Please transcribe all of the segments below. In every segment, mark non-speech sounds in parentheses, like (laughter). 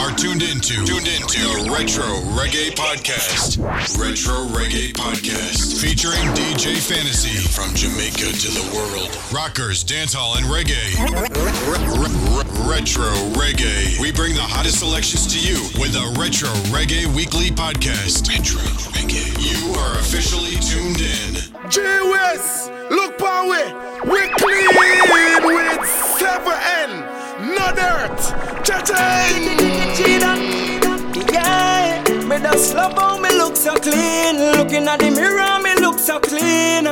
are tuned into tuned into the Retro Reggae Podcast. Retro Reggae Podcast featuring DJ Fantasy from Jamaica to the world. Rockers, dancehall, and reggae. Retro Reggae. We bring the hottest selections to you with the Retro Reggae Weekly Podcast. Retro Reggae. You are officially tuned in. J West, look power. We clean with 7N. No dirt. Yeah, me just love how me look so clean. Looking at the mirror, me look so clean.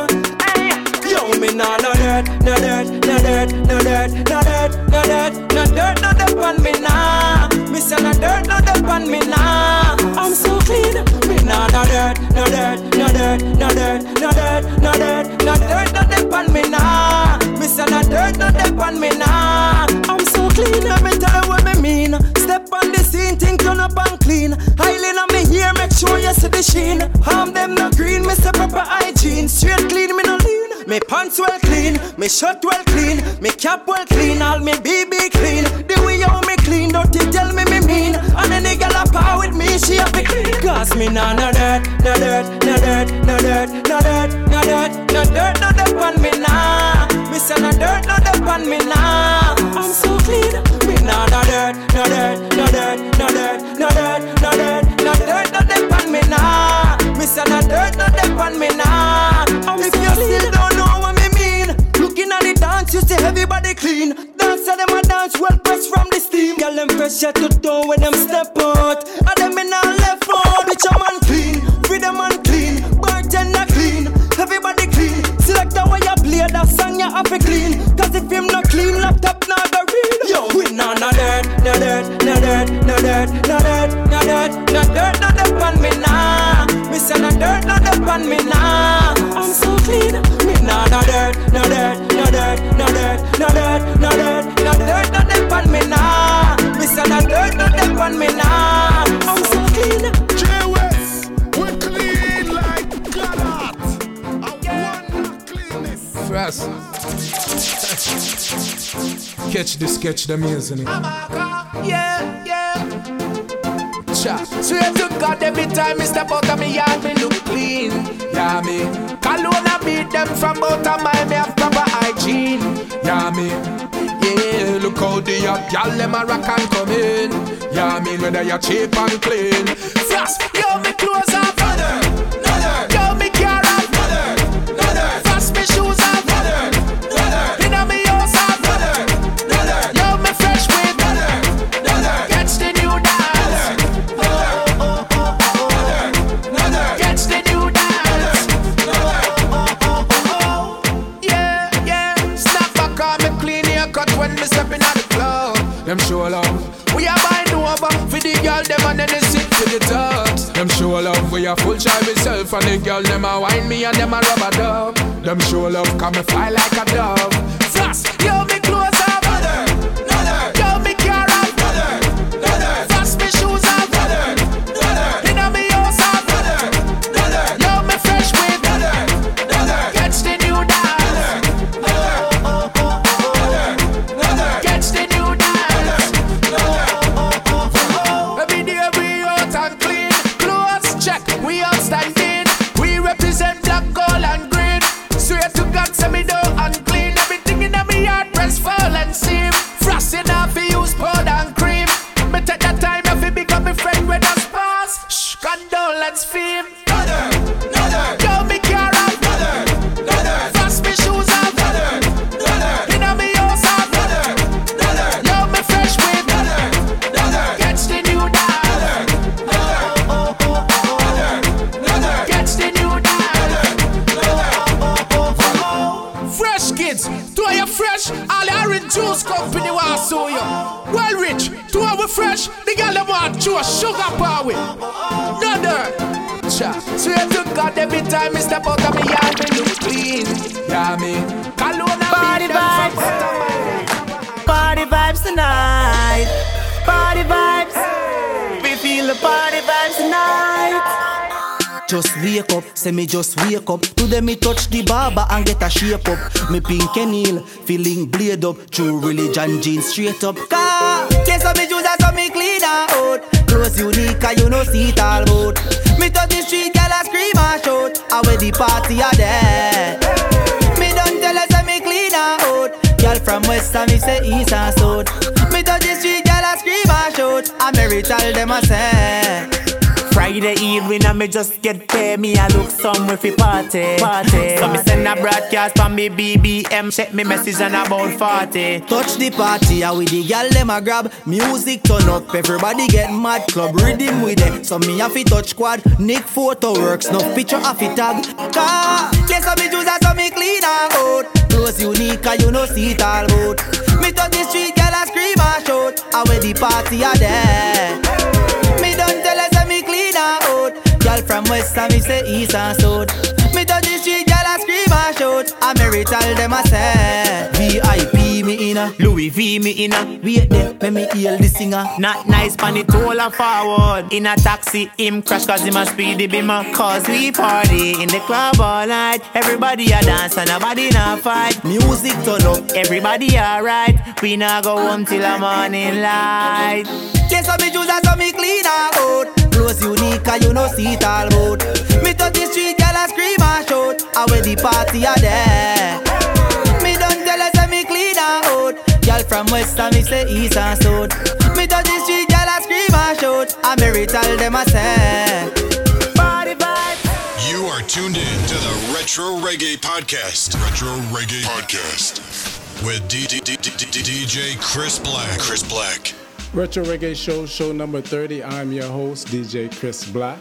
Yo, me nah no dirt, no dirt, no dirt, no dirt, no dirt, no dirt, no dirt, no dirt on me nah. Me say no dirt, no dirt on me nah. I'm so clean. Me nah no dirt, no dirt, no dirt, no dirt, no dirt, no dirt, no dirt, no dirt on me nah. Me say no dirt, no dirt on me nah. I'm so clean. What me mean. Step on the scene, think turn up and clean. Highline on me here, make sure you see the sheen. Harm them no green, me say proper hygiene. Straight clean, me no lean. Me pants well clean, me shirt well clean, me cap well clean, all me BB clean. The way how me clean, don't you tell me me mean. And any girl a power with me, she have to clean. Cause me nah no dirt, no dirt, no dirt, no dirt, no dirt, no dirt, no dirt, no dirt on me nah. Me say no dirt, no dirt on me nah. I'm so clean. Nah no dirt, no dirt, no dirt, no dirt, no dirt, no dirt, no dirt, no dirt on me nah. Me say no dirt, no dirt on me nah. If you still don't know what me mean, looking at the dance, you see everybody clean. Dance them a dance well pressed from the steam. Girl them fresh head to toe when them step out. And them in a left out, bitch a man Catch the sketch, the music. Yeah, yeah. Cha. Swear to God, every time me step out of me yard, me look clean. Yeah, me. Cologne I beat them from out of my me have proper hygiene. Yeah, me. Yeah, look how the up gal them a rock and come in. Yeah, me. Whether you're cheap and clean. Frost, yo me clothes are full try myself and the girl them a wine me and them a rub a dub. Them show love. Come me fly like a dove. We all We wake up, say me just wake up. Today me touch the barber and get a shape up. Me pink and heel, feeling blade up. True religion jeans straight up. Car, yes, so me and so me clean out. Clothes unique, you know see it all about. Me touch the street, girl a scream and shout. And where the party are there. Me don't tell us that me clean out. Girl from west and me say east and south. Me touch the street, girl a scream and shout. And me reach all them a say. Friday evening and me just get paid. Me I look somewhere fi party, party. So me send a broadcast from me BBM Check me message and about 40 Touch the party and with the gal them a grab. Music turn up, everybody get mad. Club rhythm with it, so me have to touch quad. Nick photo works, no picture have to tag. Car, place up me juice and so me clean and out. Those unique and you know see it all out Me touch the street, gal a scream and shout. And where the party are there from west and me say east and south Me touch and shout And me reach all them a say VIP me inna Louis V me inna. Wait there, let me hear the singer. Not nice pan it all and forward. In a taxi, him crash cause him a speedy bimmer Cause we party in the club all night. Everybody a dance and nobody not fight. Music turn up Everybody alright We not go home till the morning light. Yes, so me juice and so me clean out. Clothes unique you know see it all about. Me touch the street, girl a scream and And where the party are there Me don't tell us that me clean and out Girl from west and me say east and south Me touch the street, girl a scream and shout And me reach all them a say Party vibe You are tuned in to the Retro Reggae Podcast. Retro Reggae Podcast with D- D- D- D- D- DJ Chris Black. Chris Black. Retro Reggae Show, show number 30. I'm your host, DJ Chris Black.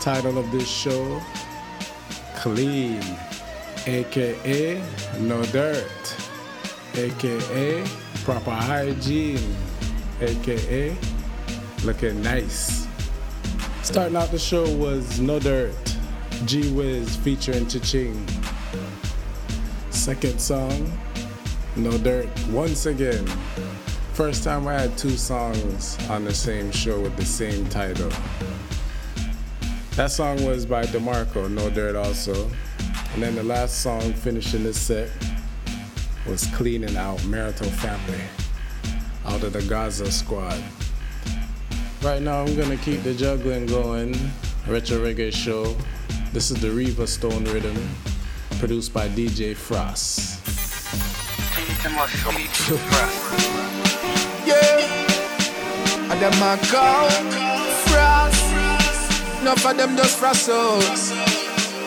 Title of this show Clean, aka No Dirt, aka Proper Hygiene, aka Looking Nice. Starting out the show was No Dirt, G Wiz featuring Cha-Ching. Second song, No Dirt, once again. First time I had two songs on the same show with the same title. That song was by DeMarco, No Dirt also. And then the last song finishing this set was Cleaning Out Marital Family out of the Gaza Squad. Right now I'm gonna keep the juggling going. Retro Reggae Show. This is the Reva Stone Rhythm, produced by DJ Frost. Yeah. Call frost. Enough of them just us.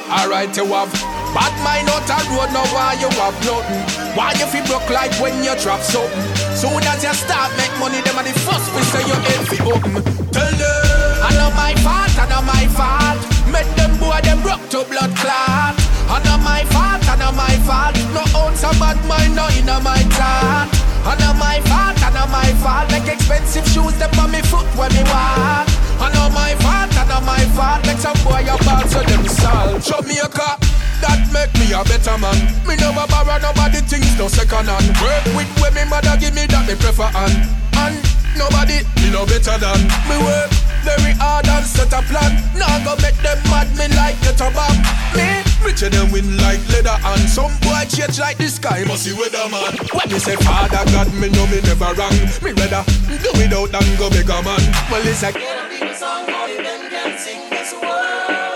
Alright, you have bad mind out a road, now why you have nothing? Why you feel broke like when you drop something? Soon as you start make money, them are the first we say you head fi open. Tell them, I know my fault, I know my fault. Make them boy them broke to blood clot. I know my fault, I know my fault. No ounce of bad mind, no inna my thought. I know my fault, I know my fault. Make expensive shoes, them on me foot when me walk. I know my fault, I know my fault. Make some boy a ball so them salt. Jamaica, that make me a better man. Me never borrow nobody things, no second hand. Work with where me mother give me that me prefer and and nobody me no better than me work very hard and set a plan. Now go make them mad me like a bomb. Me richer than win like leather and some boy change like the sky must see weather man. When me say Father God, me know me never wrong. Me rather do without than go bigger man. Well it's like.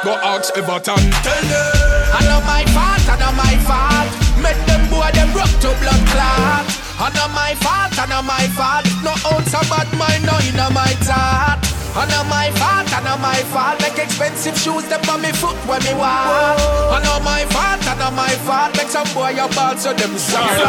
Go ask Everton. Tell them. I know my fault, I know my fault. Make them boy them rock to blood clot. I know my fault, I know my fault. No ounce of bad mind, no inna my thought. I know my fault, I know my fault. Make expensive shoes them on me foot when me walk. I know my fault, I know my fault. Make some boy a ball so them sorry.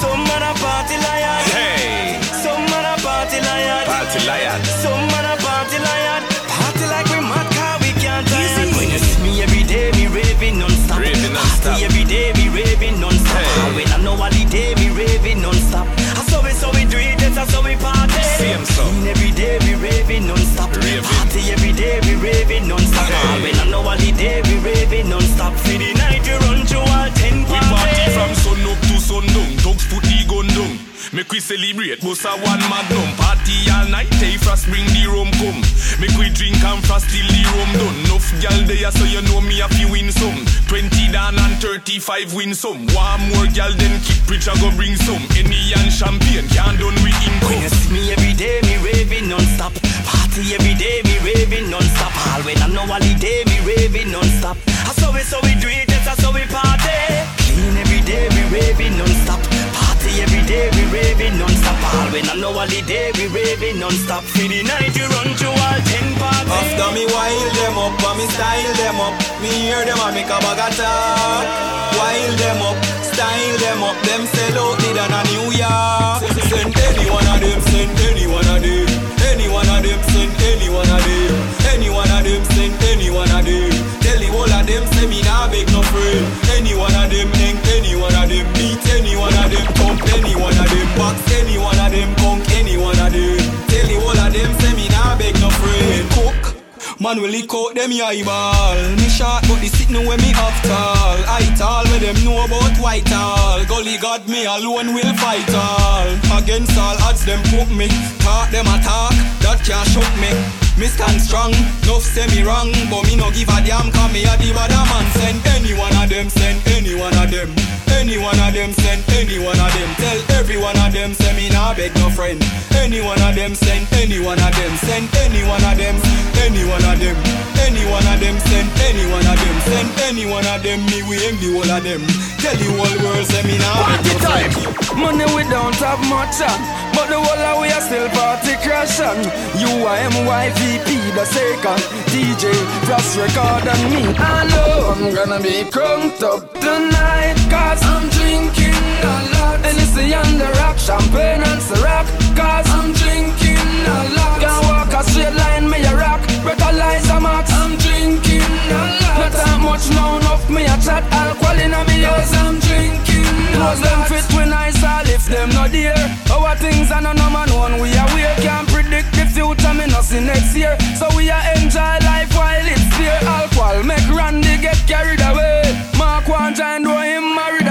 Some man a party lion Hey, Some man a party lion party lion. Some man a party lion Party like we mad car we can't tire When you see me every day me raving non-stop Raving non-stop. Party every day me raving non-stop Hey. And When I know what the day me raving non-stop party Same so. Every day we raving non-stop Raving. Party every day we raving non-stop Hey. When I know what the day we raving non-stop For the night we run through all ten We party from sun up to sundown. Dogs Make we celebrate, boss a one magnum. Party all night, hey frost bring the rum come. Make we drink and frost till the rum done. Enough gal there so you know me a fi win some. 20 down and 35 win some. One more gal then keep preacher go bring some. Any and champagne can't done When income. you see me every day, me raving non-stop. Party every day, me raving non-stop. All when I know holiday, me raving non-stop. I saw it, so we do it, that's how we party. Clean every day, we raving non-stop. Every day, we raving non-stop. All when I know holiday, we raving non-stop. For the night, you run to all ten parties. After me wild them up, and me style them up. Me hear them and make a bag of talk. Wild them up, style them up. Them sell out it than a New York. Send any one of them, send any one of them. Any one of them, send any one of them. Any one of them, send any one of them. Tell the whole of them, say me nah beg no friend. Any one of them, any one of them. Beat any one of them, pump any one of them. Box any one of them, punk any one of them. Tell the whole of them, say me nah beg no friend. Cook. Man will lick out them eyeball Me short but the sitting where me off tall I tall where them know about white tall Gully God me alone will fight all Against all odds them put me Talk them attack that can't shock me me stand strong, enough say me wrong But me no give a damn cause me a the bad man Send any one of them, send any one of them Any one of them, send any one of them Tell every one of them, say me nah beg no friend Any one of them, send any one of them Send any one of them, any one of them Any one of them, send any one of them Send any one of them, me we aim the whole of them Tell the whole world, say me nah beg no friend Money we don't have much on, but the whole of we are still party crashing. You are MYVP, the second DJ, Frost record and me. I know I'm gonna be crunked up tonight, cause I'm drinking a lot. Hennessy on the rock, champagne and Ciroc, cause I'm drinking a lot. Can't walk a straight line, me a rock, breathalyzer max. I'm drinking a lot. Not that much now, enough me a chat, alcohol in a me ears. I'm drinking a lot. them fit when I saw if them not there. Our things and no man one we are we can't predict the future, me not see next year. So we are enjoy life while it's there. Alcohol make Randy get carried away. Mark one join do him married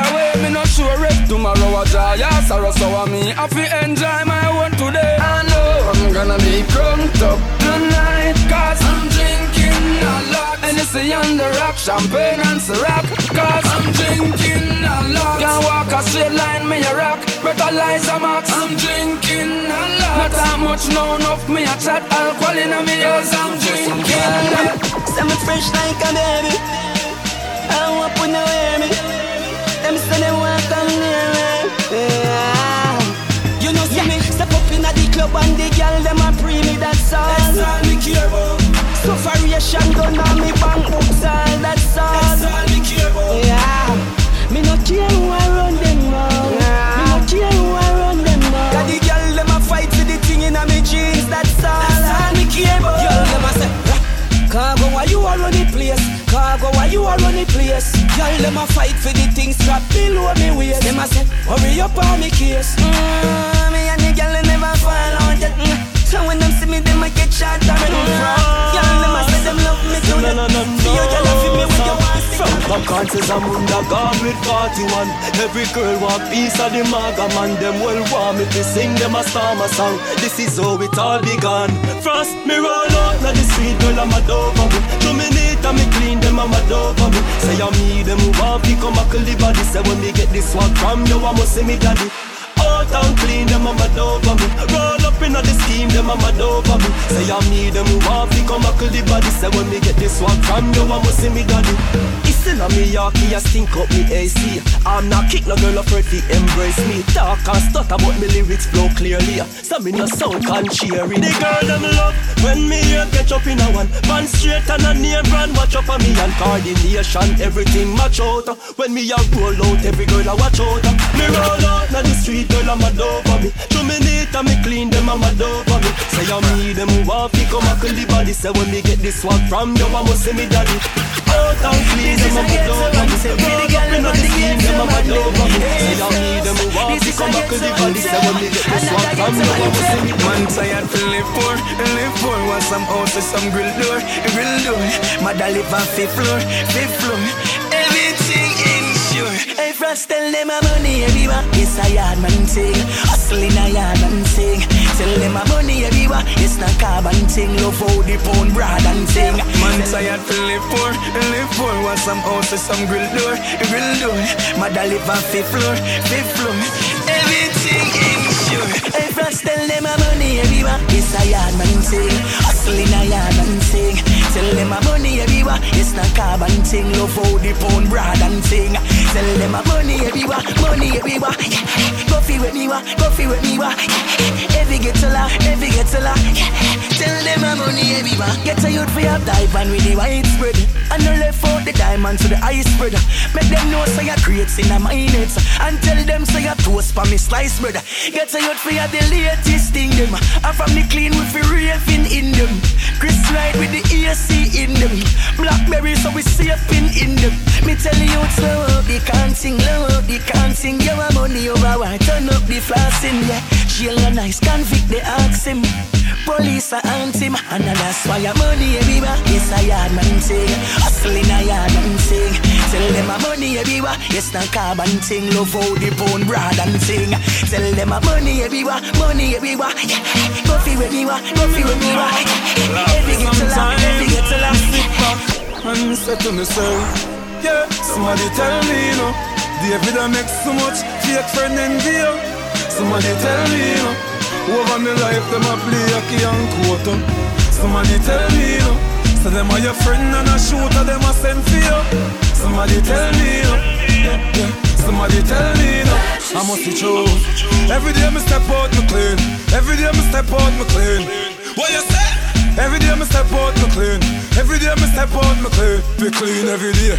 tomorrow a joy or sorrow. So I me happy enjoy my one today. I know I'm gonna be crunked up tonight, cause I'm drinking a lot. Hennessy on the rock, champagne and Ciroc, cause I'm drinking a lot. Can't walk a straight line, me a rock. Breathalyzer max. I'm drinking a lot. Not that much, no enough. Me a chat alcohol in a me. I'm drinking a lot. Me fresh like a baby. I want when you hear me. Them say they want come near me. Yeah. You know see me step up the club and the girl them a pre me. That's all. That's all me care about. Sufferation done on me bank books all. That's all. That's all me care about. Yeah. Me no care who I run them now. Me no care who I run them now. Got the girl them a fight for the thing inna me jeans. That's all. That's all me care about. Girl them a say. Cargo, why you are run the place? Cargo, why you are run the place? Y'all them a fight for the things strap below me waist. Them a say, hurry up on me case. Mm, me and the girl never fall out yet. Mm. So when them see me, them a get shot down. And mm. Y'all them a say them love me too. No, no, no, See you, girl, I feel me with your ass. From Popcorn says I'm under God with 41 Every girl want piece of the maga man. Them well want me to sing them a storm a song. This is how it all began. Frost me roll out Now the street girl I'm a over me Do me. Neat and me clean them I'm a over me. Say I'm me them who want to come back the body. Say when me get this swag from you I must see me daddy and clean, them a mad over me Roll up in the scheme, them a mad over me Say I need them who want to come back the body. Say when me get this one from you, I must see me daddy It's in a me Yorkie, I stink up me AC I'm not kick no girl afraid to embrace me. Talk and stutter but me lyrics flow clearly. So me no sound can cheery. The girl them love when me here catch up in a one. Man straight and a name brand watch up on me And coordination, everything match out When me a roll out, every girl a watch out. Me roll out, now the street girl I'm mad over me. Show me and me clean them I'm mad over me. Say I me them who want to come back the body. Say when me get this swag from you I must see me daddy I'm I'm you I must see me Man tired to live for, live for Want some house with some grill door, grill door. Mother live on fifth floor, fifth floor. Insure Hey Frost tell them a money everywhere. Yes a yard man sing Hustling a yard man sing Tell them a money everywhere. Yes not carbon thing. Love how the pound broad and sing Man tired to live for, live for. Want some house with some grill door, grill door. Mother live on fifth floor, fifth floor. Everything insure Hey friends tell them my money everywhere. It's a yard man thing, hustling a yard man thing. Tell them my money everywhere. It's not carbon thing, love how the pound broad and thing. Tell them my money everywhere, money everywhere. Go feel with me wa, go feel with me wa. Every get to la, every get to la. Tell them my money everywhere. Get a youth for your dive and with the white spread. And no left out the diamonds to the ice spread. Make them know say so create in a minutes. And tell them say so toast for me slice bread. Get a youth for your the latest thing them. And from the clean with the raving in them. Chris ride with the AC in them. Blackberry so we safe in them. Me tell you up the can't sing, low the can't sing. You want money over why turn up the flossing, yeah. Jail a nice convict they ask him. Police a hunt him, and that's why your money everywhere. It's a yard man thing, hustling a yard man thing. Tell them my money everywhere. It's not carbon thing, love how the bone broad and thing. Tell them my money everywhere, money everywhere. Go feel with me, wa, go feel with me, wa. Every get to laugh, every get to laugh. And say to myself, yeah. Somebody tell me, you know, David I make so much fake friend envy. you. Somebody tell me, you know, over my life them a play a key and quota. Somebody tell me, you know, so them are your friend and a shooter them a send for you. Somebody tell me, you know, yeah, yeah. Somebody tell me, you know, I must be true. Every day me step out me clean. Every day me step out me clean. What you say? Every day me step out me clean. Every day me step out me clean. Be clean every day.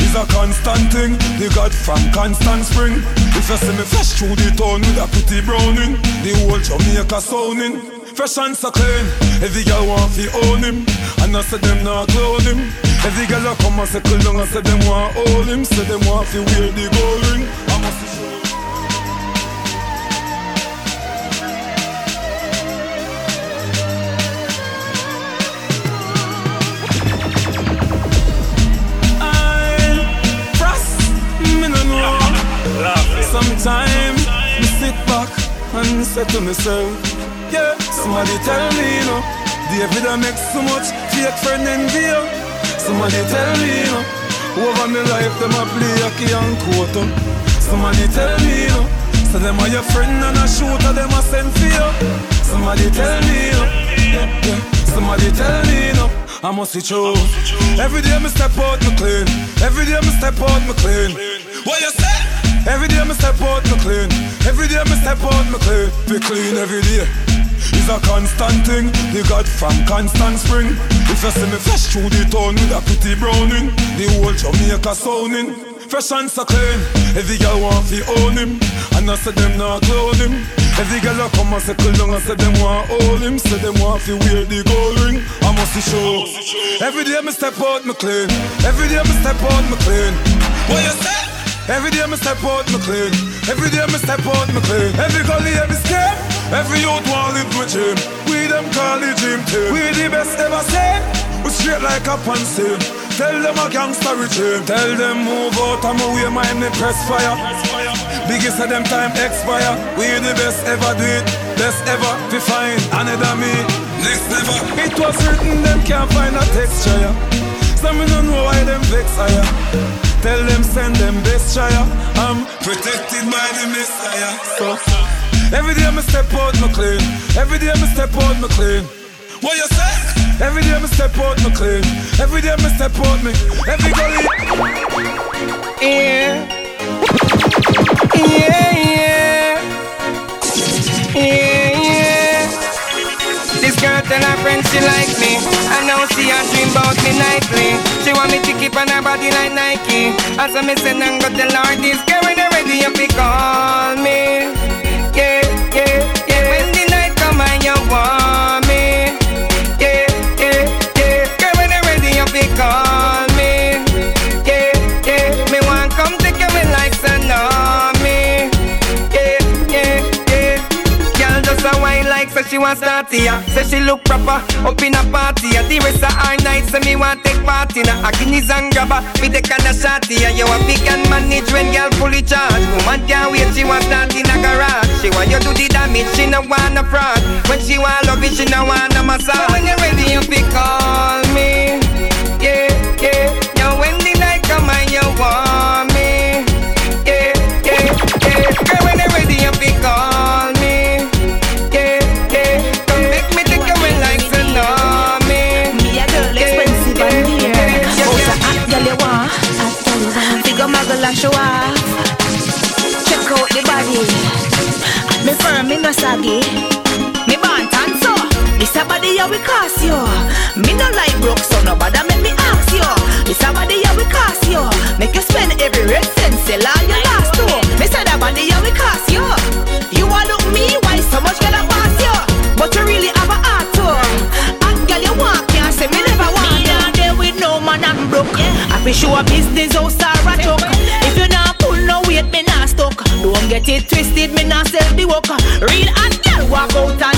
It's a constant thing, the God from constant spring. If you see me fresh through the town with a pretty browning, the whole Jamaica sounding. Fresh and so clean, every girl want to own him, and I say them not clone him. Every girl a come and say cool down, I say them want hold him, say them want to wear the gold ring. I must show. Sometimes me sit back and say to myself, yeah, somebody tell me, you know, David I make so much fake friend envy. you. Somebody tell me, you know, over my life them a play a key and quota. Somebody tell me, you know, so them are your friend and a shooter them a send for you. Somebody tell me, you know, yeah, yeah. Somebody tell me, you know, I must be true. Every day me step out me clean. Every day me step out me clean. What you say? Every day me step out me clean. Every day me step out me clean. Be clean every day. It's a constant thing, the God from constant spring. If you see me fresh through the town with a pretty browning, the whole Jamaica sounding. Fresh and so clean, every girl want to own him, and I say them not clone him. Every girl a come and cool down, I say them want hold him, say them want to wear the gold ring. I must be show. Every day me step out me clean, every day me step out me clean. What you say? Every day me step out me clean. Every day me step out me clean. Every gully every step. Every youth want live with him. We them call the dream team. We the best ever seen. We straight like a pansy. Tell them a gangster regime. Tell them move out of my way, mind me press fire. Biggest of them time expire. We the best ever do it. Best ever be fine. Another me. Next never. It was written them can't find a texture. yeah. Some me don't know why them vex higher. Tell them send them best shire. I'm protected by the Messiah. So every day me step out me clean. Every day me step out me clean. What you say? Every day me step out me clean. Every day me step out me. Every. Yeah. Yeah, yeah. Yeah, yeah. Girl tell her friend she like me. I now see her dream about me nightly. She want me to keep on her body like Nike. As I me send and go tell her this girl she want start here. Say she look proper up in a party. The rest of her night say me want take part in a Guineas and grabber. Me take on a shot here. You a pick and manage when girl fully charged. Woman can't wait she want start in a garage. She want you to the damage. She no want a fraud. When she want love it, she no want a massage. When you ready, you pick call me. show off. Check out the body. Me firm, me no saggy. Me bant and so. This a body ya we cast yo. Me no like broke, so no bother make me ask yo. This a body ya we cast yo. Make you spend every red cent, sell all your last two. Me say that body ya we cast yo. You want look me, why so much girl I pass yo? But you really have a heart too. And girl you want, can't say me never want. Me not there with no man, and broke. Yeah. I be sure business outside a truck. Pull me not stuck. Don't get it twisted, me not sell the work. Real hot girl walk out and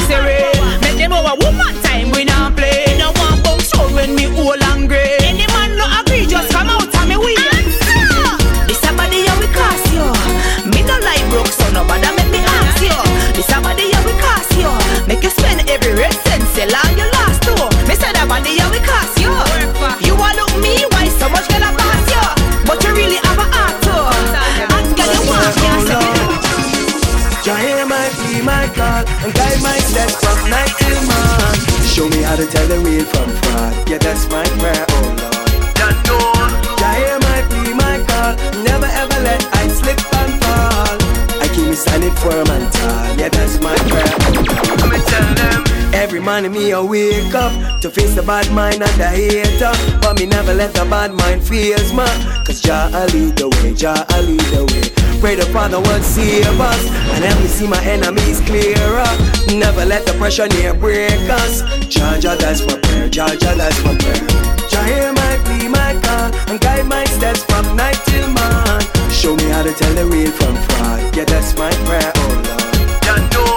morning me I wake up to face the bad mind and the hater, but me never let the bad mind fears me. Cause Jah I lead the way, Jah I lead the way. Pray the Father will save us and help me see my enemies clearer. Never let the pressure near break us. Jah Jah, that's my prayer. Jah Jah, that's my prayer. Jah hear my plea, my call, and guide my steps from night till morn. Show me how to tell the real from fraud. Yeah, that's my prayer, oh Lord. Jah know.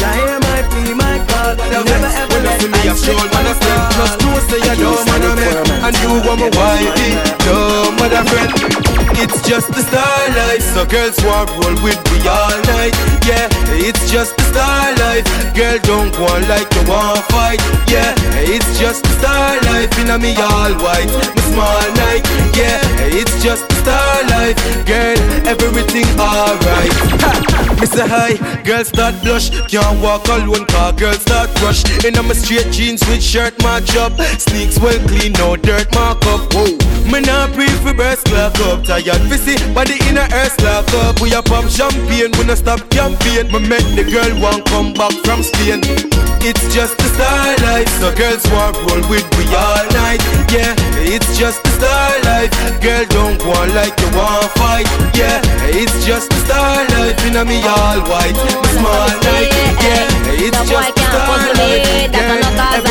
Jah hear my plea, my never ever let see me I a slip strong man a friend. Just know say you don't man a man. And you want me wifey Don't man a friend. It's just the star life So girls want roll with me all night. Yeah, it's just the star life Girl don't on like you want fight. Yeah, it's just the star life Inna me all white. Me small night Yeah, it's just the star life Girl, everything alright. Ha! Me say hi, girls start blush. Can't walk alone car girls start rush. In my straight jeans with shirt match up. Sneaks well clean, no dirt mark up Whoa, me not pre for breast clock up Tired fizzy, body in a earth lock up. We a pop champagne, we no stop campaign. Me met the girl want come back from Spain. It's just the star life So girls want roll with me all night. Yeah, it's just the star life Girl don't on like you want fight. Yeah, it's just the star life Inna me all white, me small night Yeah, it's just the can't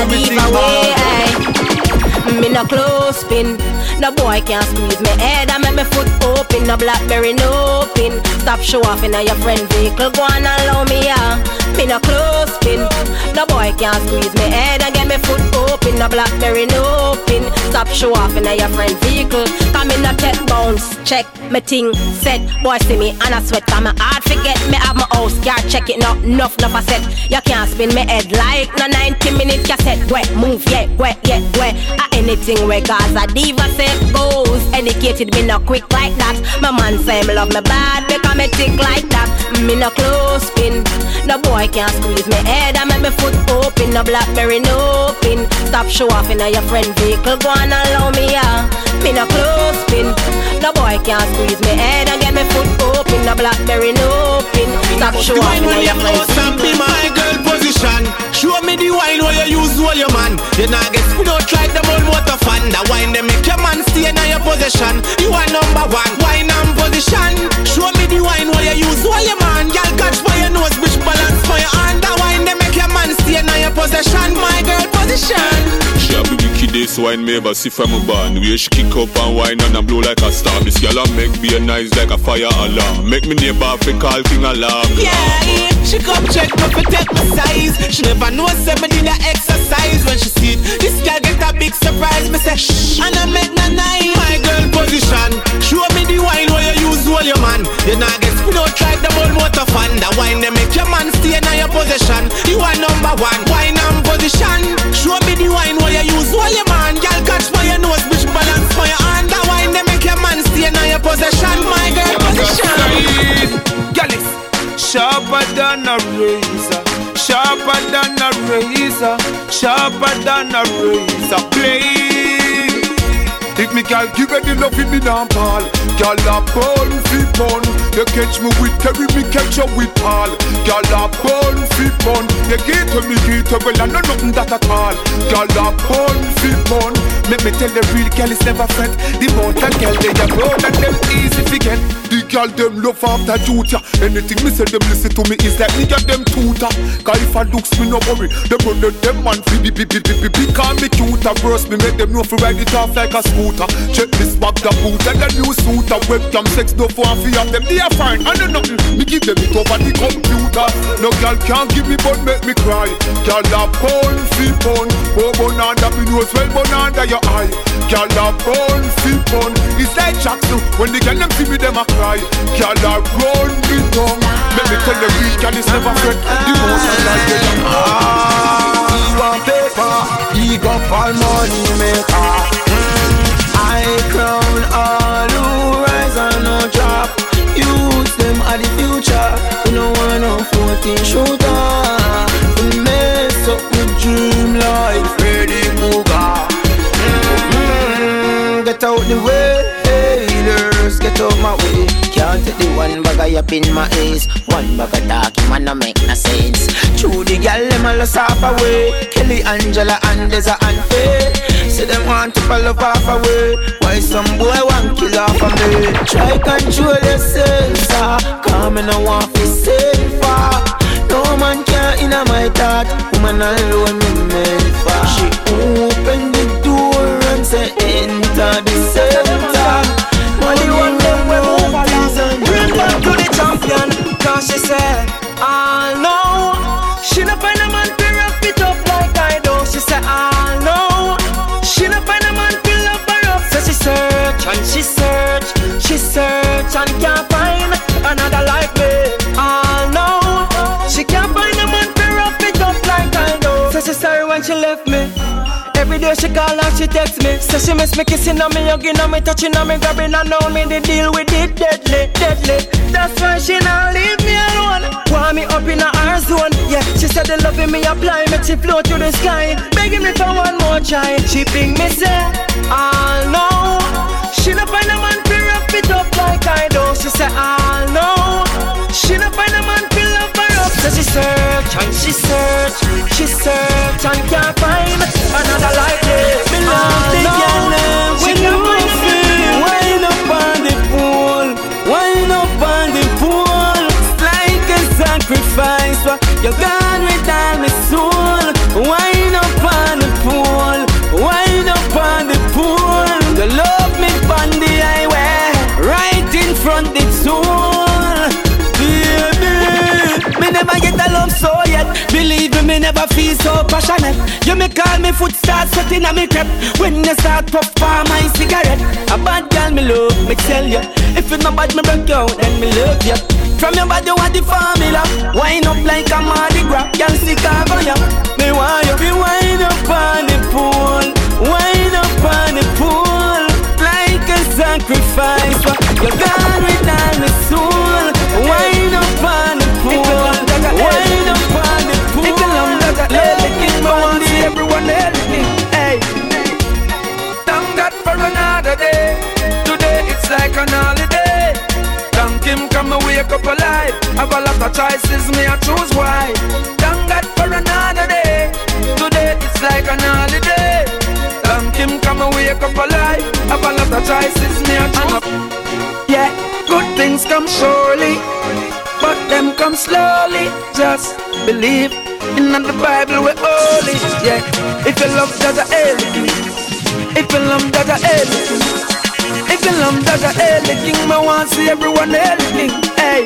a no cause a everything diva way. alright. Me no close spin. No boy can't squeeze me head and make me foot open. No blackberry no pin. Stop show off in your friend vehicle. Go on and allow me yeah. Me no close spin. No boy can't squeeze me head and get me foot open. No blackberry no pin. Stop show off in a your friend vehicle. Come in a tech bounce. Check me ting set. Boy see me and I sweat. My hard forget me have my house. Can't check it no enough enough I said. You can't spin me head like no 90 minute cassette. Wet move yeah wet yeah wet. Uh, anything where Gaza diva said goes. Educated me no quick like that. My man say me love me bad because me tick like that. Me no close spin. No boy can't squeeze me head and make me foot open. No blackberry no pin. Stop show off in your friend vehicle. Go and allow me yeah. Me no close spin. No boy can't squeeze me head and get me foot open. No blackberry no pin. Stop show off in your friend and be my girl position. Show me the wine where you use all your man. You not get spin out like the old motor fan. The wine they make your man stay in your position. You are number one. Wine and position. Show me the wine where you use all your man. Y'all catch for your nose, bitch balance for your hand. The wine they make your man stay in your possession. My girl position. She a be wickedest wine me ever see from a barn Where she kick up and wine and a blow like a star This girl a make be a nice like a fire alarm Make me neighbor fi call thing alarm Yeah, she come check me for take my size. She never know say me did a exercise when she see it. This girl get a big surprise. Me say shh, and I make no nice. My girl position, show me the wine where you use all your man. You not get spin out like the old motor fan. The wine they make your man stay in your position. You are number one. Wine and position. Show me the wine where you use all your man. Girl catch for your nose, bitch balance for your hand. The wine they make your man stay in your possession. My girl position. Girl, it's sharper than a razor, sharper than a razor, sharper than a razor blade. If me girl give her the love in the damn ball, girl a ball fi ton. You catch me with Terry, me catch you with Paul. Girl a bun fi bun. You get to me get to well I know nothing that at all. Girl a bun fi bun. Make me tell the real girl is never fret. The mountain girl they a road and them easy fi get. The girl them love after duty. Anything me say them listen to me is like me get them tutor. Cause if I looks me no worry. The them man fi be be be be be. Call me cute and burst me make them know fi ride it off like a scooter. Check this bag the boot and the new suit. A webcam sex no for fi have them. They are fine. I know nothing. Me give them it over the computer. No girl can't give me but make me cry. Girl a bone fi bone. Oh bone under me nose well under your eye. Girl a bone fi bone. It's like Jackson when the girl them see me them a cry. Girl a run me down. Make me tell the real girl is never fret. The most I like it. Ah, he want paper, he got all money. Are the future. We no want no 14 shooter. We mess up with dream like Freddy Krueger. Mm, Get out the way, haters. Get out my way. Can't take the one bag up in my ace. One bag of talking man no make no sense. True the gal them all lost half away. Kelly, Angela, and Deza and Faith. Say them want to follow half away. Why some boy want kill off of me? Try control yourself, ah. Come and I want to safer. No man can in my thought. Woman alone me meant for. She open the door and say enter the she call and she text me. Say she miss me kissing on me, hugging on me, touching on me, grabbing on me. The deal with it deadly, deadly. That's why she not leave me alone. Want me up in her zone. Yeah, she said the loving me apply Make she float through the sky. Begging me for one more try. She ping me say, I know. She not find a man to wrap it up like I do. She say, I know. She not find a man to love So she search and she search She search and can't find another like this Me love the ah, girl them when you feel Wind up on the pool Wind up on the pool. Like a sacrifice what You gone with all my soul. Wind me, me never feel so passionate. You me call me foot start sweating on me crep. When you start puff for my cigarette A bad girl me love, me tell you If you not bad me break you out, then me love you From your body want the formula? Wind up like a Mardi Gras Girl sick of you Me want you be wind up on the pool Wind up on the pool. Like a sacrifice but You gone with all my soul helping. Hey, thank God for another day. Today it's like an holiday. Thank Him, come and wake up alive. Have a lot of choices, me I choose why. Thank God for another day. Today it's like an holiday. Thank Him, come and wake up alive. Have a lot of choices, me I choose. Yeah, good things come surely, come slowly. Just believe in the Bible, we're holy. Yeah, if you love Jah Jah everything, if you love Jah Jah everything, if you love Jah Jah everything, I want see everyone everything. Hey,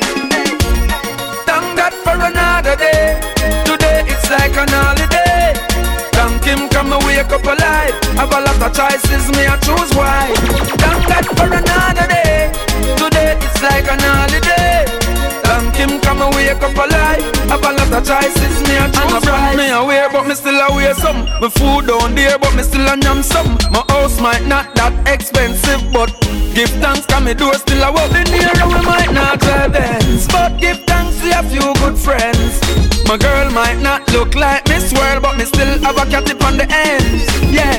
thank God for another day. Today it's like an holiday. Thank Him, come and wake up alive. Have a lot of choices, me I choose why. Thank God for another day. Today it's like an holiday. Come and wake up alive. Have a lot of choices, me I choose right. Me aware, but me still aware some. My food down there, but me still a yam some. My house might not that expensive, but give thanks, cause me door still a walk in here, and we might not drive Benz. But give thanks, we a few good friends. My girl might not look like Miss World, but me still have a cat on the end. Yeah,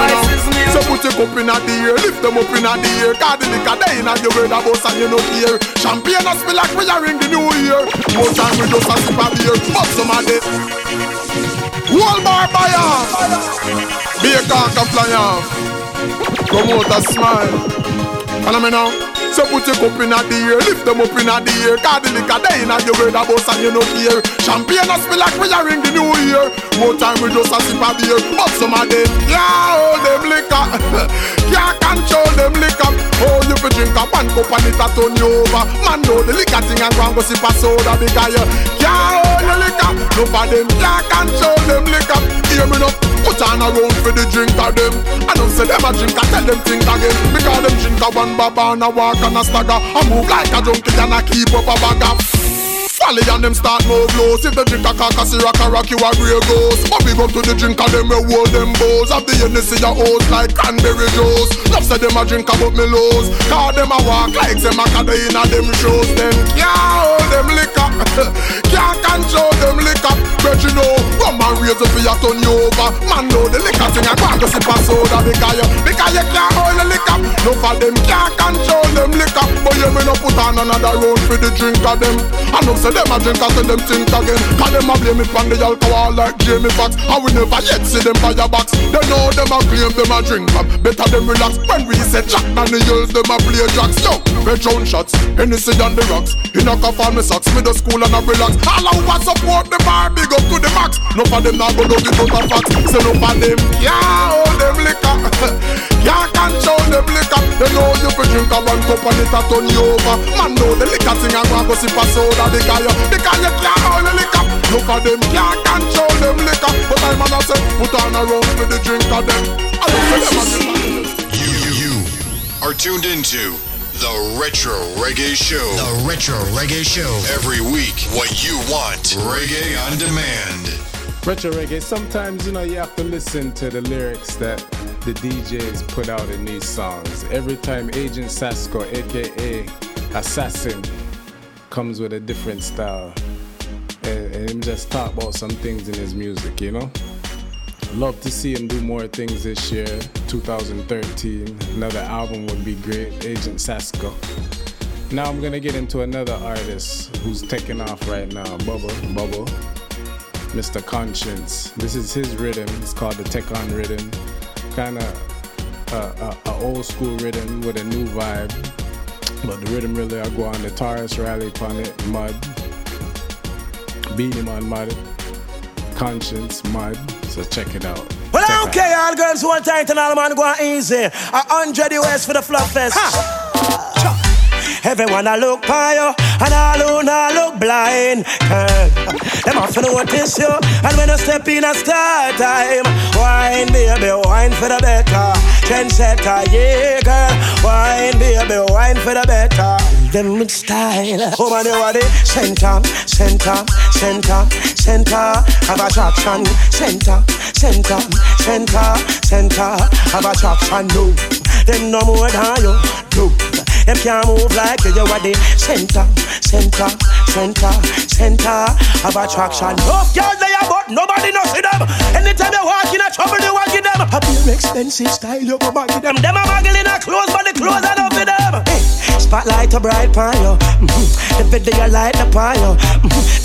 A me. So put your cup in the air, lift them up in the air. Cause the liquor they in your red boss and you no care. Champagne us feel like we are ring the new year. More time we just a sip of beer, but some of this. Wall bar buyer, a can fly off. Promoter smile, follow me now. So put your cup in the air, lift them up in the air. Cause the liquor they in your red boss and you no care. Champagne us feel like we are ring the new year. More time we just a sip of beer, but some of them, yeah. (laughs) Can't control them liquor. Oh, you fi drink a one cup and it a turn you over. Man know the liquor thing and go and go sip a soda because you can't hold the liquor. No for them can't control them liquor. Hear me now. Put on a round for the drink of them. I don't say them a drink, I tell them think again. Because them drink a one baba and a walk and a stagger. I move like a junkie and I keep up a bagger. Folly and them start move loose If the drink a cock a syrup a rock you a grey ghost. But big up to the drink of them we hold them bows. Have the Hennessy a hose like cranberry juice. Enough say them a drink about me lows. Cause them a walk like them a caddy in a them shows. Them can't hold them liquor (laughs) Can't control them liquor But you know, and raise up for your turn you over. Man know the liquor thing go and go sip a soda Because you, because you can't hold the liquor. No for them can't control them liquor But you me no put on another round for the drink of them. I know say them a drink and say them think again. Cause them a blame it from the alcohol like Jamie Foxx. And we never yet see them fire box. They know them a claim them a drink from Better them relax. When we say Jack Daniels them a play jacks Yo, red round shots, Hennessy on the rocks. In a cuff on me socks, middle school and a relax. All I want support the bar, big up to the max. No for them not go it out of facts Say no for them, yeah, hold them liquor. (laughs) Can't control them liquor. They know you fi drink a one cup and it a turn you over. Man know the liquor thing and go sip a soda Because you, because you can't hold the liquor. Look at them, can't control them liquor. But I man a say, put on a round for the drink of them. I don't say them a drink You, you, you are tuned into the Retro Reggae Show. The Retro Reggae Show. Every week, what you want. Reggae on demand. Retro reggae, sometimes you know you have to listen to the lyrics that the DJs put out in these songs. Every time Agent Sasco, aka Assassin, comes with a different style. And, and him just talk about some things in his music, you know? Love to see him do more things this year, 2013. Another album would be great, Agent Sasco. Now I'm gonna get into another artist who's taking off right now, Bubba, Bubba. Mr. Conscience. This is his rhythm. It's called the Tech On rhythm. Kind of a, a, a old school rhythm with a new vibe. But the rhythm really I go on the Taurus rally upon it, mud. Beat him on mud. Conscience, mud. So check it out. Well, I don't care, all girls who want tight and all man go easy. A hundred US for the fluff fest. Everyone I look by you, and all who not look blind. Them off to notice you, and when you step in a start time, wine baby, wine for the better. Trendsetter, yeah, girl, wine baby, wine for the better. Them with style, oh man, you are the center, center, center, center of attraction, center, center, center, center of attraction. No, them no more than you. No. Them can't move like you, you are the center, center, center, center of attraction. No girls they are, but nobody knows them. Anytime you walk in a trouble, you walk in them. A pure expensive style, you go back them. Them a in a clothes, but the clothes are not for them. Hey, spotlight a bright you. Mm-hmm. The video light the pan you.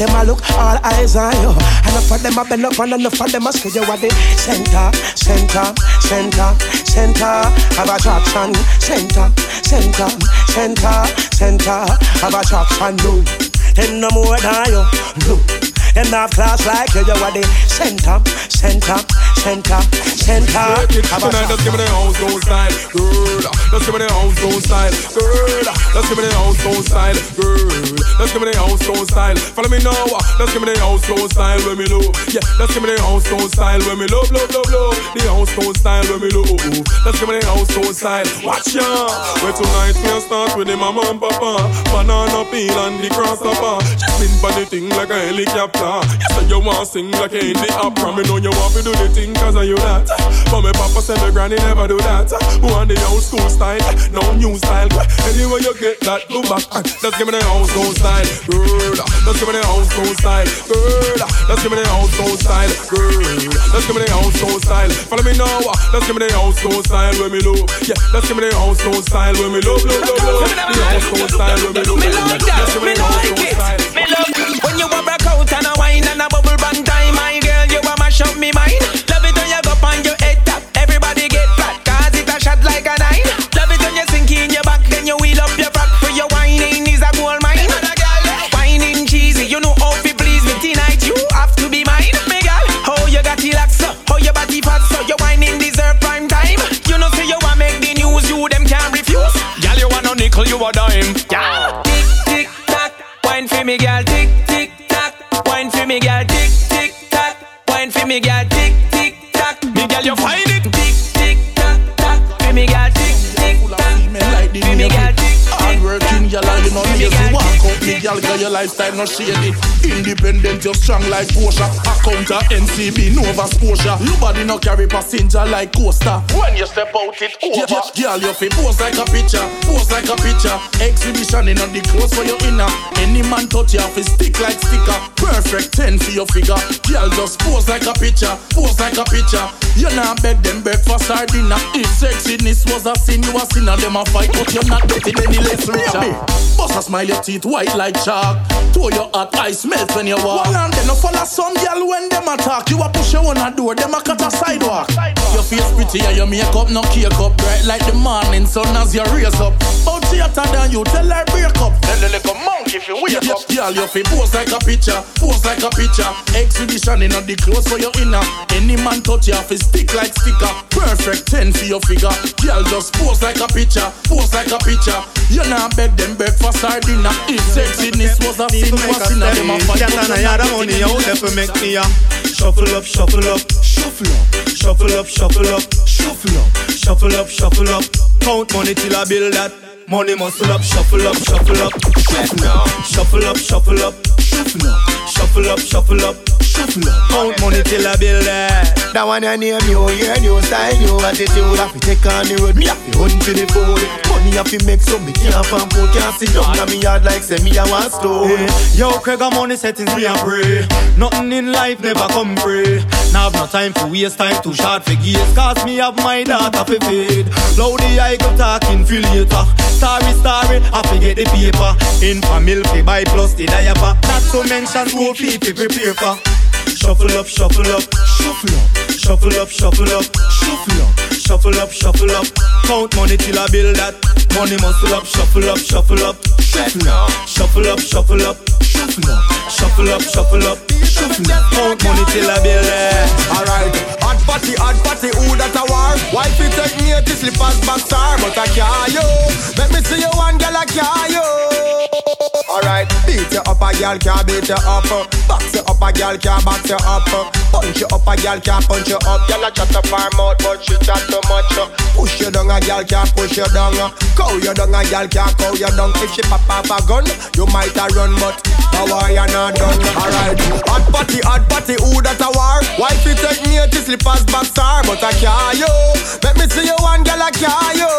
Them a look all eyes on you. And of them a bend up and enough of them a say you are the center, center, center, center of attraction. Center, center, center, center of attraction. No, them no more than you. No. Them not class like you, you are the center, center, center, center. Tonight, just give me the house gold style, girl. Just give me the house gold style, girl. Just give me the house gold style, girl. Just give me the house gold style. Follow me now. Just give me the house gold style when me love. Yeah, just give me the house gold style when me love, love, love, love. The house gold style when me love. Just give me the house gold style. Watch ya. Where tonight we'll start with the mama and papa, banana peel and the grasshopper. Just spin for the thing like a helicopter. You say you want to sing like a in the opera. Me know you want to do the thing thing cause of you that. But my papa said my granny never do that. Want the old school style, no new style. Anyway you get that, go back. Let's give me the old school style. Girl, let's give me the old school style. Girl, let's give me the old school style. Girl, let's give me the old school style. Follow me now. Uh, let's give me the old school style when me look. Yeah, let's give me the old school style when me look, look, look, look. The old school style when me look. Me like that, me like it. Me love when you a rock out and a wine and a bubble band time, nickel, you a dime. Yeah. Tick tick tock, wine for me, girl. Tick tick tock, wine for me, girl. Tick tick tock, wine for me, girl. Tick tick tock, me girl, you find it. Girl, and you know lazy. Walk out me, girl, girl, your lifestyle no shady. Independent, you strong like Porsche. Accountant, NCB, Nova Scotia. Your body no carry passenger like Costa. When you step out, it over. Girl, you feel pose like a picture, pose like a picture. Exhibition in the clothes for your inner. Any man touch you, fi stick like sticker. Perfect ten for your figure. Girl, just pose like a picture, pose like a picture. You not beg them breakfast or dinner. If sexiness was a sin, you a sinner. Them a fight, but you're not getting any less richer. Bust a smile, your teeth white like chalk. Throw your hot ice melt when you walk. One and then no follow some girl when them attack. You a push your one a door, them a cut a sidewalk. Your face pretty and your makeup no cake up. Bright like the morning sun as you raise up. But theater than you tell her break up. Tell the little monkey if you wake up. Girl, your face pose like a picture, pose like a picture. Exhibition in the clothes for your inner. Any man touch you, fi stick like sticker. Perfect ten for your figure. Girl, just pose like a picture, pose like a picture. You not beg them breakfast or dinner. If sexiness was a sin, was sin, them a fight. Get on a yard of money out there for make me a shuffle up, shuffle up, shuffle up, shuffle up, shuffle up, shuffle up, shuffle up, shuffle up. Count money till I build that. Money muscle up, shuffle up, shuffle up, shuffle up, shuffle up, shuffle up, shuffle up, shuffle up, shuffle up, shuffle up. Count money till I build that. That one I name new year, new style, new attitude. Have to take on the road, me have to hunt for the food. Money have to make so me can't farm food, can't sit down on me yard like say me a want stone. Hey, yo, Craig, I'm on the settings, me a pray. Nothing in life never come free. Now have no time for waste time too short for gears. Cause me have my data for fade. Loudy, I go talking for later. Story, story, I forget the paper. In for milk, buy plus the diaper. Not to mention school fee prepare for. Shuffle up, shuffle up, shuffle up, shuffle up, shuffle up, shuffle up, shuffle up, shuffle up. Count money till I build that. Money muscle up, shuffle up, shuffle up, shuffle up, shuffle up, shuffle up, shuffle up, shuffle up, shuffle up, shuffle up. Count money till I that. Alright, hot party, hot party, who that a war? Wife it take me to slippers back star, but I can't you. Let me see you one girl I can't you. Alright, beat you up a girl can't beat you up. Box you up a girl can't box you up. Punch you up a girl can't punch you up. Girl a chat up her mouth but she chat too much. Push you down a girl can't push you down. Cow you down a girl can't cow you down. If she pop off a gun, you might a run but power you not done. Alright, hot party, hot party, who that a war? Wife it take me to slippers back star, but I can't you. Let me see you one girl I can't you.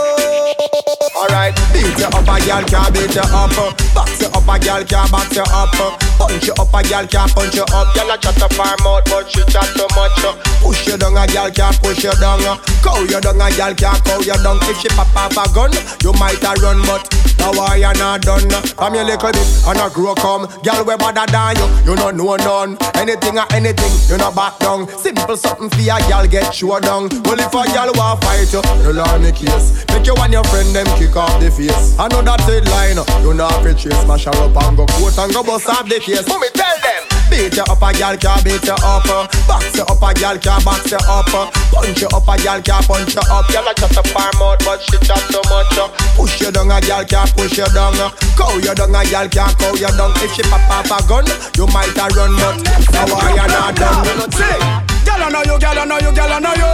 Alright, beat you up a girl can't beat you up. Box you up a girl can't box you up. Punch you up a girl can't punch you up. Girl a chat up her mouth but she chat too much. Push you down a girl can't push you down. Cow you down a girl can't cow you down. If she pop off a gun, you might a run but now why you not done? From your little bit and a grow come. Girl we better than you, you not know none. Anything or anything, you not back down. Simple something for a girl get show down. Well if a girl want fight you, you learn me case. Make you and your friend them kick off the face. I know that headline, you know if you chase, mash her up and go quote and go bust off the case. Mommy tell them. Beat you up a gal can't beat you up. Box you up a gal can't box you up. Punch you up a gal can't punch you up. Gal a chat up her mouth but she chat too much. Push you down a gal can't push you down. Cow you down a gal can't cow you down. If she pop off a gun you might a run but Now why you not done. Girl, I know you, girl, I know you, girl, I know you.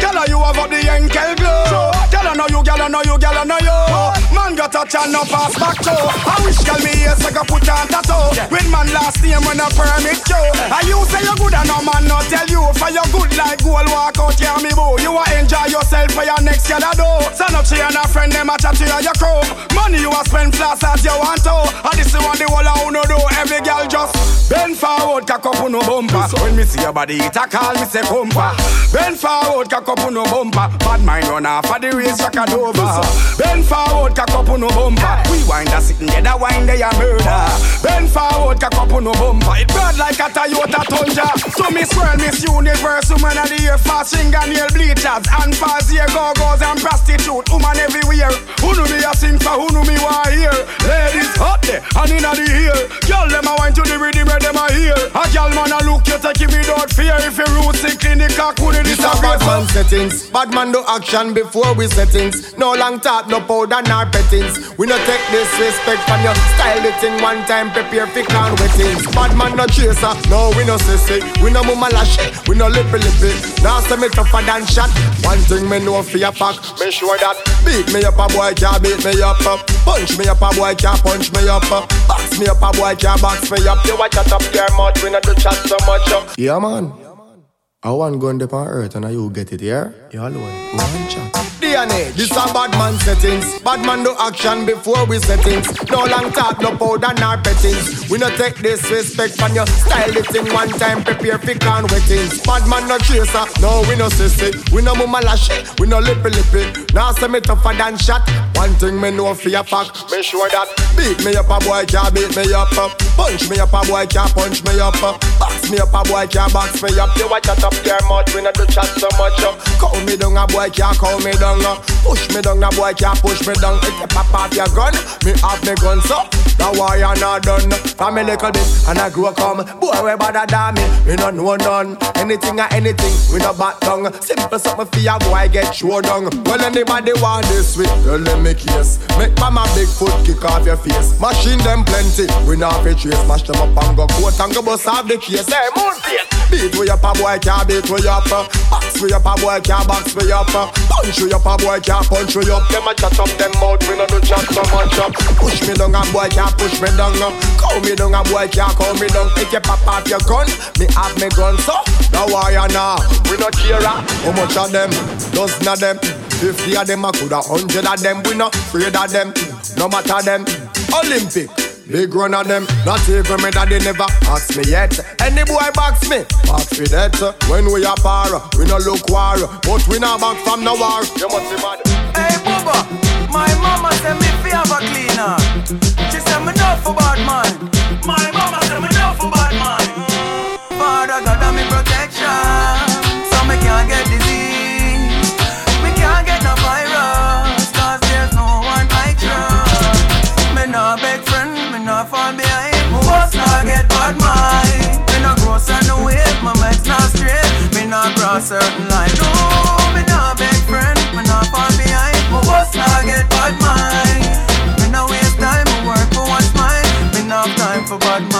Girl, you have up the Henkel glow. Girl, I know you, girl, I know you, girl, I know you. Man, girl, a touch and no pass back to. I wish girl me ears I go put on tattoo. When man last name when a permit show. I you say you good and no man not tell you. For you good like gold walk out yeah me boo. You a enjoy yourself for your next girl do. Son up she and a friend them a chat to you your crew. Money you a spend fast as you want to. And this is what the whole of uno do. Every girl just bend forward, cock up no bumper. When me see your body, it a call me say compa. Bend forward, cock up no bumper. Bad mind run off for the race, jack over. Bend forward, cock up no bumper. We wind a sitting there, that wind they a murder. Bend forward, cock no bumper. It burn like a Toyota Tundra. So Miss World, Miss Universe, woman of the year, fast fingernail bleachers, and fast ear go-go's and prostitute, woman everywhere. Who know me a sing for, who know me want hear? Ladies hot there, and inna the ear. Girl them a wine to the rhythm, where them a hear. A girl man a look you take it without fear. If you root sick in the cock, it This a bad man settings. Bad man do action before we settings. No long talk, no powder, nor We no take disrespect from your style it in one time. Prepare for can wettings. Bad man no chaser, no we no sissy. We no mama lash, we no lippy lippy. Now say me tougher than shot. One thing me know for your pack, make sure that beat me up a boy can't beat me up. Punch me up a boy can't punch me up. Box me up a boy can't box me up. You watch chat up your mouth, we no do chat so much up. Yeah man. I want gun up on earth and I you get it here. You alone. One chat. DNA, this a bad man settings. Bad man do action before we settings. No long talk, no powder, nor pettings. We no take disrespect from your style it in one time. Prepare for can wettings. Bad man no chaser, no we no sissy. We no mama lash, we no lippy lippy. Now say me tougher than shot. One thing me know for your fact, make sure that beat me up a boy can't beat me up. Punch me up a boy can't punch me up. Box me up a boy can't box me up. You watch chat up your mouth, we no do chat so much up. Call me down a boy can't call me down. uh. Push me down a boy can't push me down. If you pop off your gun, me have me gun so. Now why you not done? From a little bit and I grow come. Boy we better than me, we no know none. Anything or anything, we no back down. Simple something for your boy get show down. Well anybody want this with, tell them me case. Make mama big foot kick off your face. Machine them plenty, we not fi trace. Mash them up and go coat and go bust off the case. Hey, moon face. Beat we up a boy can't beat we up. Uh. Box we up a boy can't box we up. Uh. Punch we up a boy can't punch we up. Them a chat up them mouth, we no do chat so much up. Push me down a boy can't push me down. Uh. Call me down a boy can't call me down. If you pop off your gun, me have me gun so. Now why you now? We not care how much of them, dozen of them. Fifty of them, I could a hundred of them. We not afraid of them, no matter them. Olympic. Big run of them, not even me that they never ask me yet. Any boy box me, box me that. When we are par, we no look war, but we not back from no war. You must be mad. Hey Bubba, my mama said me fi have a cleaner. She said me not for bad man. My mama said me not for bad man. Certain line. No, me not beg friend, me not fall behind. Me was not get bad mind. Me not waste time, me work for what's mine. Me have time for bad mind.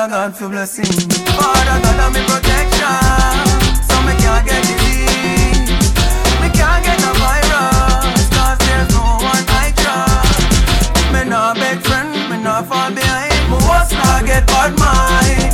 Father God for blessing. Father God of me protection, so me can't get disease. Me can't get no virus, cause there's no one I trust. Me not beg friend, me not fall behind. Me was not get bad mind.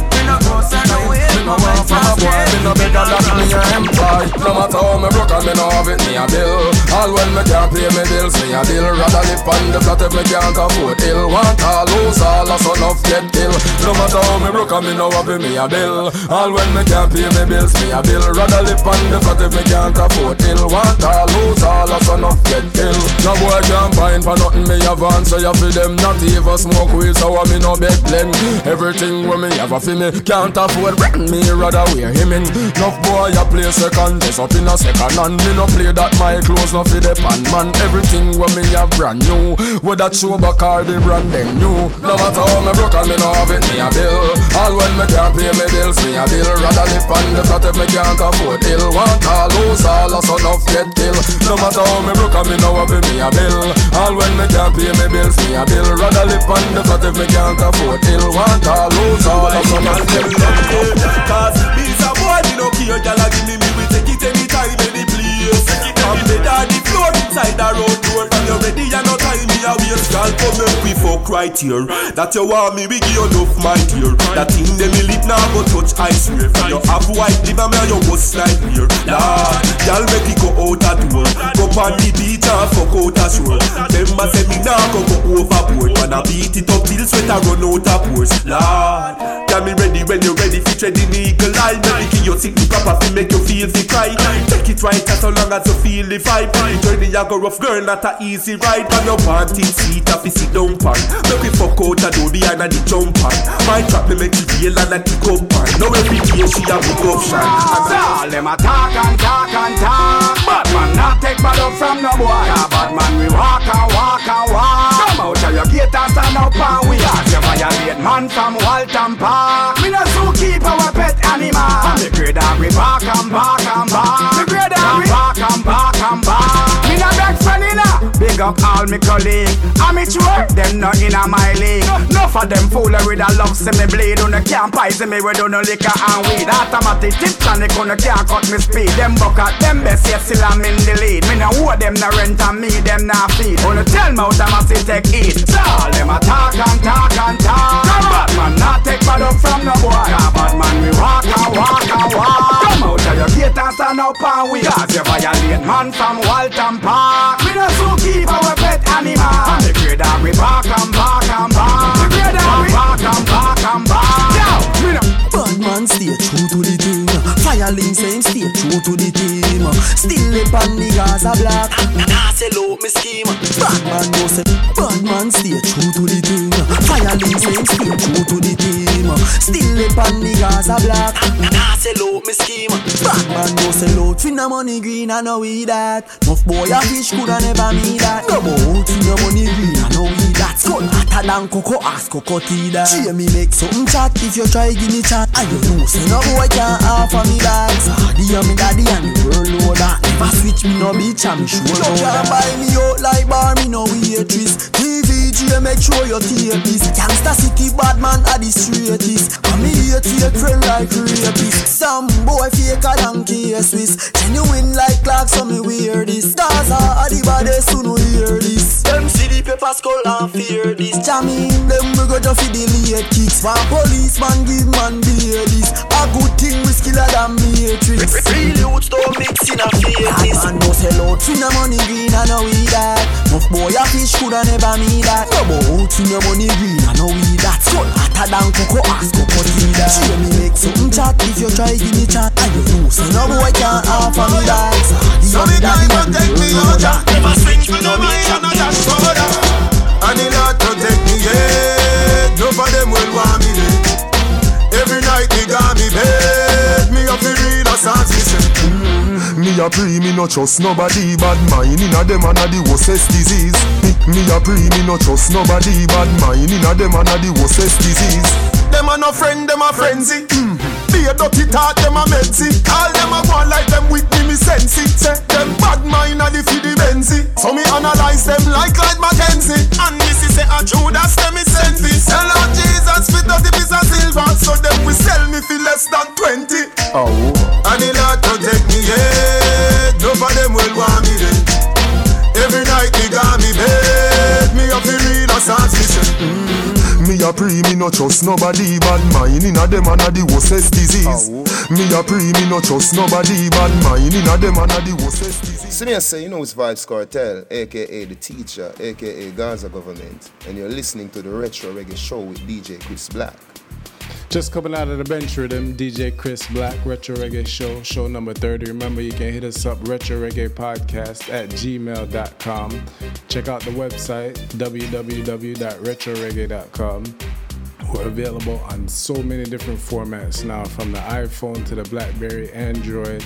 No bigger than me a employ No matter how me broke and me no have it, me a bill. All when me can't pay me bills, me a bill. Rather live on the flat if me can't afford ill. Want all lose all, a son of get ill. No matter how me broke and me no have it, me a bill. All when me can't pay me bills, me a bill. Rather live on the flat if me can't afford ill. Want all lose all, a son of get ill. No boy can't find for nothing, me have answer you for them. Not even smoke weed, so I me no beg blend Everything when me have a fi me Can't afford. Brand, me rather wear him in Enough boy I play second, just up in a second And me no play that my clothes no fi the pan man. Everything when me have brand new. Whether true back or the brand new. No matter how me broke and me no have it, me a bill. All when me can't pay me bills, me a bill. Rather live on the flat if me can't afford ill. Want all lose all, a son of get kill. No matter how me broke and me no have it, me a bill. All when me can't pay me bills, me a bill. Rather live on the flat if me can't afford ill. Want all lose all, a son of get. Cause me no care, gyal a give me me, we take it anytime, any place. From the daddy floor inside the road door, from you ready and no time me a waste. Girl, come make we fuck right here. That you want me, we give you enough mind here. That thing them me lip now go touch, I swear. You have white liver, me and you go slide here. Lord, girl, make it go out a door. Go on the beach and fuck out a shore. Them a say me now go go overboard. When I beat it up till sweat a run out a pores. Lord, girl, me ready when you ready. Fi tread in the eagle eye. Make me your sick proper fi make you feel fi cry. Take it right as long as you feel the vibe. Journey a go rough, girl, not a easy ride. On your panty seat, a fi sit down pan. Make me fuck out a door behind a the jump pan. My trap me make you feel and a kick up pan. Now every day she a good option. All them a talk and talk and talk. But man. Not take bad up from no boy. Yeah, Bad man we walk and walk and walk. Come out of your gate and stand up and we As you violate man from Walton Park. Me no zookeeper we pet animal. And the dog we bark and bark and bark The dog we bark and bark and bark No beg friend inna Big up all me colleague Amateur, them not inna my league. No for them with a love see me bleed. On the camp poison me with no liquor and weed. Automatic tip tonic on the can't cut me speed. Them bucket, them best yet still I'm in the lead. Me no owe them no rent and me them nah feed. Only tell me automatic take it. So all them a talk and talk and talk. Come bad man not take bad up from no boy. Cause bad man we walk and walk and walk. Come out of your gate and stand up and wait Cause you violate man from Walton Park. Me no zookeeper we pet animal. And the dog we bark and bark and bark The dog we bark and bark and bark Yo, me no Bad man stay true to the team. Fire link same stay true to the team Still lip on the Gaza black Nah sell out me scheme. Bad man no say Bad man stay true to the team. Fire link same stay true to the team Still lip on the Gaza black Nah sell out me scheme. Bad man no sell out Finna money green I know we that Nuff boy a fish coulda never me that. No more finna money green I know we that Skull hotter than cocoa ass cocoa tea that me make something chat if you try give me chat And you know say no boy can't offer me that Hardy and me daddy and the world know that Never switch me no bitch and me sure. Know that buy me out like bar me no waitress TVG make sure you tape this Gangsta city bad man are the straightest And me hate take friend like rapist. Some boy faker than K-Swiss Genuine like clocks so me wear this. Gaza are the baddest who no hear this? Them see the paper skull and fear this. Jamming them we go just for the late kicks. One policeman give man beer this A good thing we skiller than matrix. Real youths don't mix in a fakeness Man no sell out. Finna money green I know we that Nuff boy a fish coulda never me that No bout finna money green? I know we that. Skull hotter than cocoa. Ass cocoa that. Cheer me make something chat. If you try give me chat. And you know say no boy can't offer me that a pre, me no trust nobody. Bad mind inna them and a the worstest disease. Me, me a pre, me no trust nobody. Bad mind inna them and a the worstest disease Them a no friend, them a frenzy. Mm. Be a dirty talk, them a medzy All them a go like them with me, me sense it Say, them bad mind a the fi the Benzy So me analyze them like Clyde McKenzie. And this is a Judas, them me send this Sell out Jesus for 30 piece of silver. So them we sell me for less than 20 Oh. And the Lord protect me, yeah. None of them will want me dead. Every night me got me bed. Me a fi real assassin Me a pre, me no trust nobody Bad mind inna them and a the worstest disease. Me a pre, me no trust nobody Bad mind inna them and a the worstest disease. So me say, you know it's Vybz Kartel, aka The Teacher, aka Gaza Government, and you're listening to the Retro Reggae Show with DJ Chris Black. Just coming out of the bench rhythm, DJ Chris Black, Retro Reggae Show, show number 30. Remember, you can hit us up, Retro Reggae Podcast at gmail.com. Check out the website, www.retroreggae.com. We're available on so many different formats now, from the iPhone to the Blackberry, Android,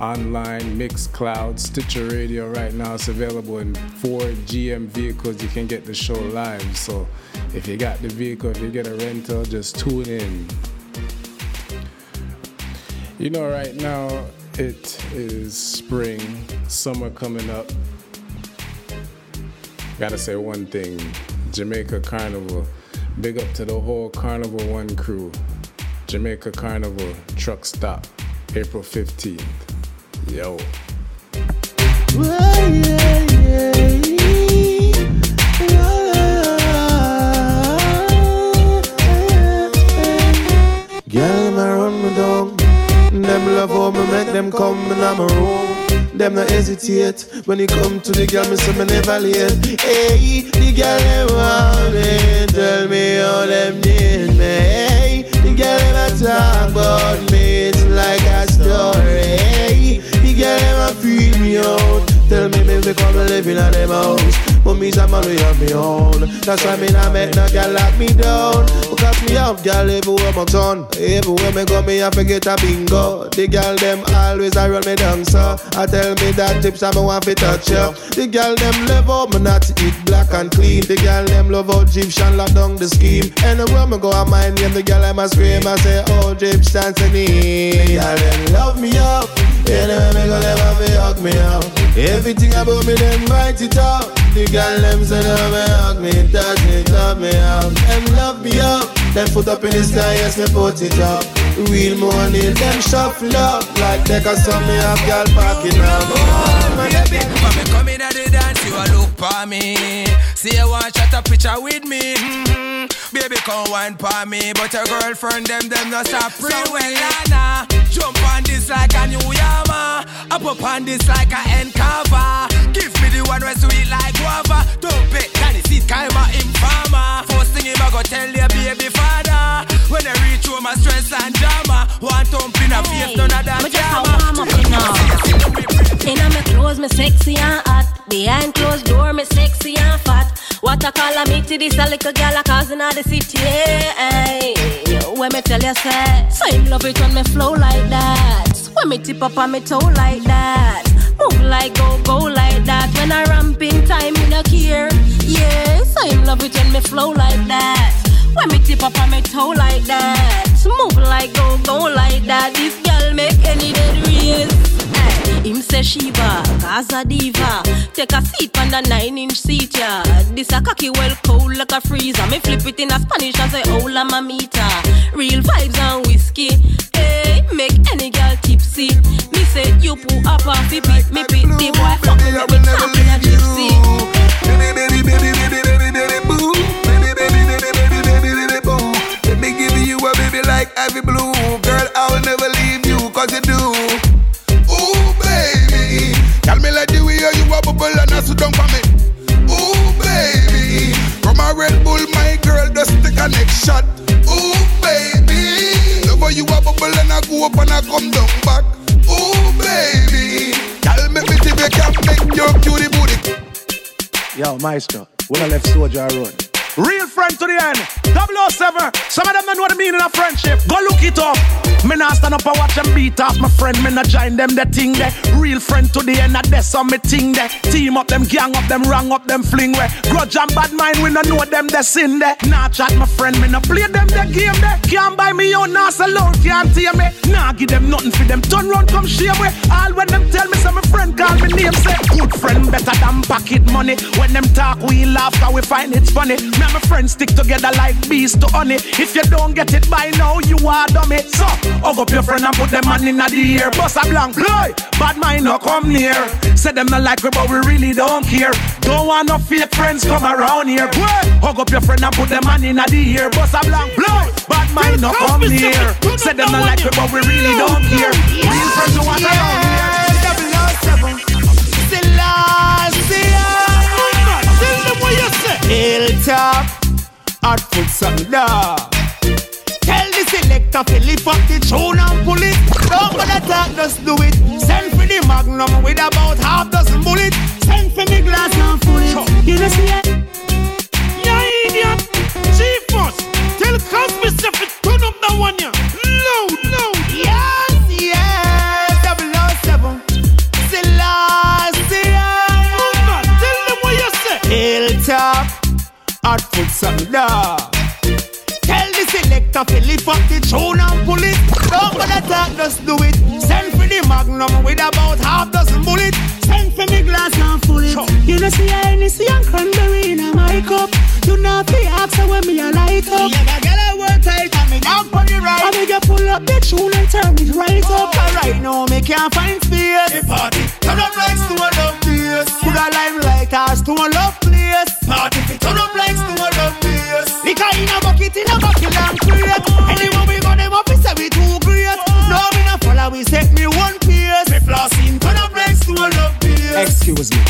online, Mixcloud, Stitcher Radio. Right now, it's available in four GM vehicles. You can get the show live. So if you got the vehicle, if you get a rental, just tune in. You know, right now it is spring, summer coming up. Gotta say one thing Jamaica Carnival. Big up to the whole Carnival One crew. Jamaica Carnival truck stop, April 15th. Yo. Girl, Them love how me make them come in my room. Them not hesitate when it come to the girl. Me say me never late. Hey, the girl them want me. Tell me how them need me. Hey, the girl a talk about me. It's like a story. Hey, the girl a feel me out. Tell me me come live in a them house. But a man we have me own. That's why me not make no girl lock me down. Because me have girl everywhere my turn. Everywhere me go, me have to get a bingo. The girl them always a run me down, so I tell me that tips I me want to touch ya. The girl them love how me not eat black and clean. The girl them love how Egyptian lock down the scheme. Anywhere me go, I mind name the girl I must scream. I say, oh Egyptian Sani. The girl them love me up. Anywhere me go, to hug me up. Everything about me, them write it up. The girl them say love me, hug me, touch me, love me up. Them love me up. Them foot up in the sky, yes, me put it up. Real money, them shuffle up. Like take a song, me have girl packing up. Oh, my Baby, when me come in at the dance, you a look for me. See you want shot a picture with me. Mm-hmm. Baby, come wine for me, but your girlfriend them them no stop free. So well, Lana, jump on this like a new Yama. Up up on this like a end cover. Give me the one where sweet like guava. Can you see kind of informer? First thing him I go tell your baby father. When I reach home, I stress and drama. One thump in a face, none of that Me just a warm up, you know. Inna me clothes, me sexy and hot. Behind closed door, me sexy and fat. What a calamity, this a little girl a causing all the city. Hey, when me tell you say, so him love it when me flow like that. When me tip up on me toe like that. Move like go go like that. When I ramp in time, me no care. Yeah, so him love it when me flow like that. When me tip up on me toe like that. Move like go go like that. This girl make any dead race. Him say Shiva, cause a diva. Take a seat on the nine inch seat, yeah. This a cocky well cold like a freezer. Me flip it in a Spanish and say, oh, hola mamita. Real vibes and whiskey. Hey, make any girl tipsy. Me say, you poo up the pit. Me pit the boy fuck me, me in a gypsy. Baby, baby, baby, baby, baby, baby, boo. Baby, baby, baby, baby, baby, baby, boo. Let me give you a baby like Ivy Blue. Girl, I will never leave you, cause you do. Tell me like the way you a bubble and I sit down for me. Ooh, baby. From a Red Bull, my girl, just take a next shot. Ooh, baby. Love you a bubble and I go up and I come down back. Ooh, baby. Tell me if you can make your cutie booty. Yo, Maestro, when I left Soldier Road. Real friend to the end. 007. Some of them don't know the meaning of friendship. Go look it up. Me not stand up and watch them beat off my friend. Me not join them the thing there. Real friend to the end. That's on me thing there. Team up them, gang up them, rang up them, fling where. Grudge and bad mind, we no know them the sin there. Nah chat my friend, me no play them the game there. Can't buy me out, nah alone, can't tear me. Nah give them nothing for them. Turn round, come share me. All when them tell me, some my friend call me name, say good friend better than pocket money. When them talk, we laugh, cause we find it funny. Me and my friends stick together like bees to honey. If you don't get it by now, you are dummy. So, hug up your friend and put them man in the ear. Bust a blank boy, bad mind no come near. Say them not like we, but we really don't care. Don't want no fake friends come around here. Boy, hug up your friend and put them man in the ear. Bust a blank boy, bad mind no come near. Say them not like we, but we really don't care. Real friends who want around here. Hilltop, hot foot something da. Tell the selector to lift up the tune and pull it. Don't bother talk, just do it. Send for the magnum with about half dozen bullets. Send for me glass and full it. You know see it? Yeah, idiot. Chief boss, tell Cosby to turn up that one, yeah. Foot something. Tell the selector to lift up the tune and pull it. Don't bother talk, just do it. Send for the magnum with about half dozen bullets. Send for me glass and full it. You know see I see and cranberry in my cup. You know the ask when me a light up. Yeah, my girl I work tight and me down on the right. I make you pull up the tune and turn it right up. Oh, alright now me can't find space. The party turn up like to a love place. Put a limelight as to a love place. Party turn up like to a love place. Liquor in a bucket in a bucket and crate. Anywhere Excuse me.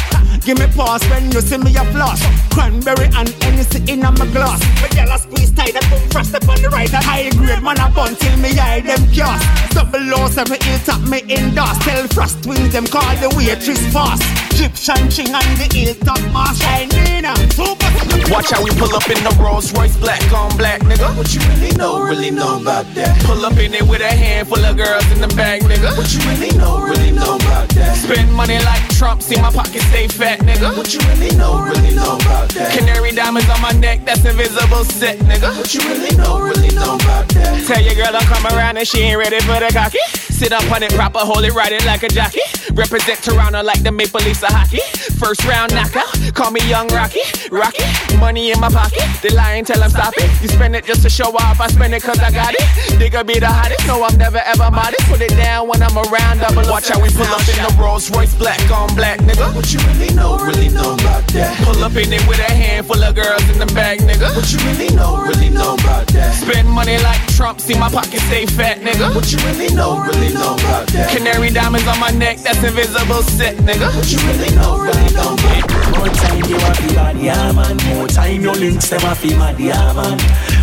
Give me pause when you see me a floss. Cranberry and Hennessy in my glass. My girl a squeeze tight and put frost up on the right. And high grade man a bun till me eye them gas. Double O seven hilltop me in dust. Tell frost twins them call the waitress fast. Egyptian ching on the hilltop mash. I Nina. Super. Watch how we pull up in the Rolls Royce black on black, nigga. What you really know, really know about that? Pull up in it with a handful of girls in the bag, nigga. What you really know, really know about that? Spend money like Trump, see my pocket stay fat, nigga. What you really know, really know about that? Canary diamonds on my neck, that's invisible set, nigga. What you really know, really know about that? Tell your girl I'm come around and she ain't ready for the cocky. Sit up on it proper, hold it, ride it like a jockey. Represent Toronto like the Maple Leafs of hockey. First round knockout, call me Young Rocky. Rocky, money in my pocket. They lying till I'm stopping. You spend it just to show off, I spend it cause I got it. Digga be the hottest, no I'm never ever modest. Put it down when I'm around, double Watch how we pull up in the Rolls Royce black on black, nigga. What you really know, really know about that? Pull up in it with a handful of girls in the bag, nigga. What you really know, really know about that? Spend money like Trump, see my pocket stay fat, nigga. What you really know, really know about that? Canary diamonds on my neck, that's invisible set, nigga. What you really know, really know about that? More time you a fi bad, yeah man. More time your links them a fi mad, yeah man.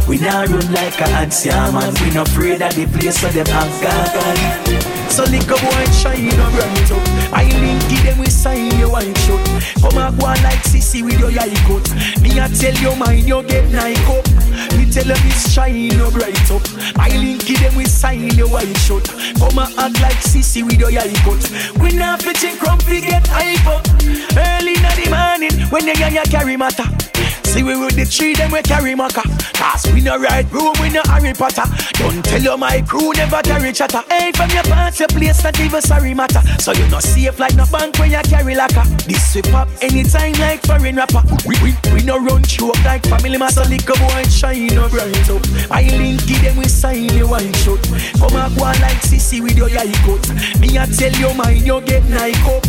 We now run like a ants, yeah man. We not afraid of the place where them have gone. So a boy shine up right up. I link them we sign your wine shot. Come a go like sissy with your eye cut. Me a tell you mine you get Nike up. Me tell them it's shine up right up. I link them we sign your wine shot. Come a act like sissy with your eye cut. We not fetching crumpy get hype up. Early in the morning when and you carry matter. See we with the tree, them we carry maca. Cause we no ride room, we no Harry Potter. Don't tell you my crew never carry chatter. Hey, from your pants, your place not even sorry matter. So you no safe like no bank when you carry lacquer. This we pop anytime like foreign rapper. We, we, we no run choke like family master. A boy shine up bright up. I link give them we sign you wine shot. Come a go like sissy with your eye cut. Me a tell you mine, you get Nike up.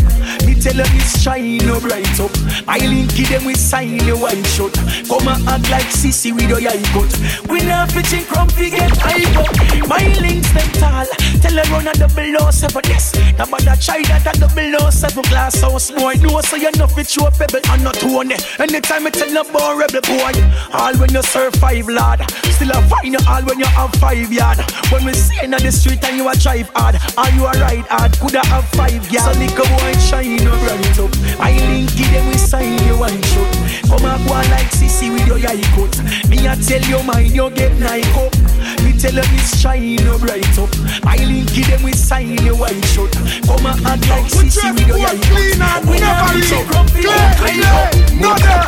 Me tell you this shine up bright up. I link give them we sign you wine shot. Come and act like sissy with your eye cut. We not pitching crumpy get hype up. My links them tall. Tell her run a double O seven yes. Now but that try that a double O seven glass house boy. No so you know fit show pebble and not tone. Anytime I tell no born rebel boy. All when you serve five lad. Still a fine all when you have five yard. When we see in the street and you a drive hard. Or you a ride hard. Coulda have five yard. So lick boy shine no bright up. I link give them we sign you one shot. Come and go like sissy with your eye cut. Me a tell you mine, you get Nike up. Me tell you this shine no bright up. I link give them we sign your white shot. Come and act like sissy with your eye cut. We never leave. Clean no there.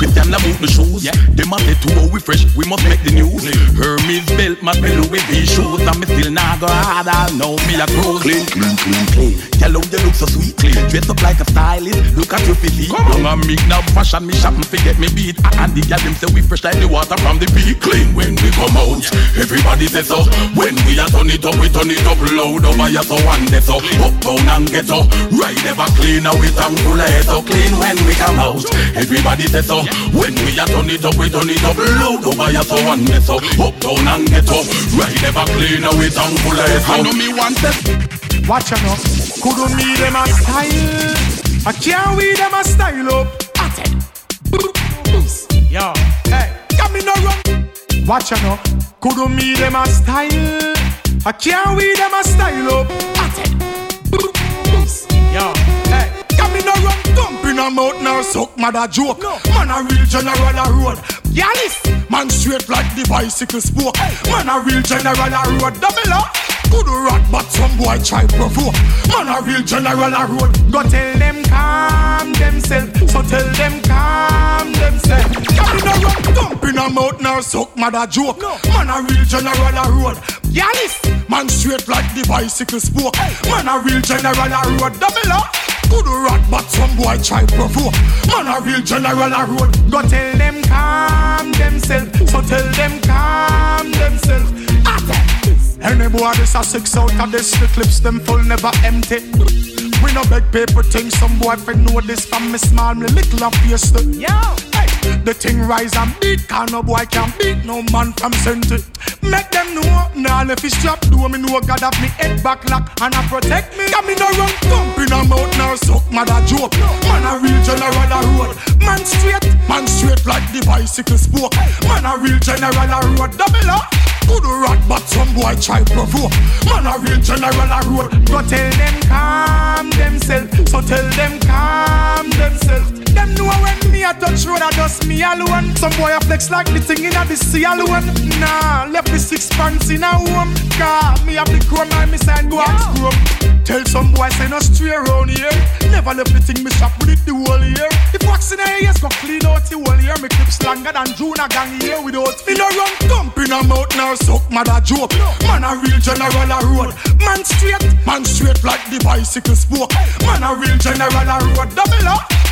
With them about the shoes, yeah. Them a say too how we fresh, we must make the news. Hermes belt, my pillow with these shoes, and me still not go hard. I know me a cruise. Clean, clean, clean, clean. Tell how you look so sweet, clean. Dress up like a stylist, look at your physique. Come on, me now fashion me shop, me forget me beat. Ah, and the gal them say we fresh like the water from the peak. Clean when we come out, everybody say so. When we a turn it up, we turn it up loud over here so one day so. Up down and get so. Right ever clean, now we tongue full of head so clean when we come out. Everybody say so. When we a turn it up, we turn it up loud over here so one day so. Up down and get up. Right ever clean, now we tongue full of head so. I know me want that. Watch out now. Could me them a style? I can't we them a style up. Yo, hey, got me no run. Watch out now. Could me them a style? I can't we them a style up. Yo, hey, got in a mouth now, suck mother joke. Man a real general a road. Yalis, man straight like the bicycle spoke. Man a real general a road. Double up. Good rat, but some boy try provoke. Man a real general a road. Go tell them calm themselves. So tell them calm themselves. Got me a mouth nor suck mother joke. No. Man a real general a road. Yalis, man straight like the bicycle spoke. Man a real general a road. Double up. Good rat, but some boy try provoke. Man a real general a road. Go tell them calm themselves. So tell them calm themselves. Any boy this a six out of this, the clips them full never empty. We no beg paper things, some boy fi know this from me small, me little and fierce. Yo, hey, the thing rise and beat, can no boy can beat no man from center. Make them know, nah if it's strap, do me know God have me head back lock and I protect me. Got me no run thump in a mouth, nor suck mother joke. Man a real general a road, man straight, man straight like the bicycle spoke. Man a real general a road, double up. Good rat, but some boy try provoke. Man a real general a road. Go tell them calm themselves. So tell them calm themselves. Them know when me a touch road, I just me alone. Some boy a flex like the thing in a the sea alone. Nah, left the six pants in a home. Car me have the chrome and me sign go ask chrome. Tell some boy say no stray around here. Never left the thing me shop with it the whole year. If wax in a ears go clean out the whole year. Me clips longer than June a gang here without feel run thump in a mouth nor suck mother joke. Man a real general a road. Man straight, man straight like the bicycle spoke. Man a real general a road. Double up.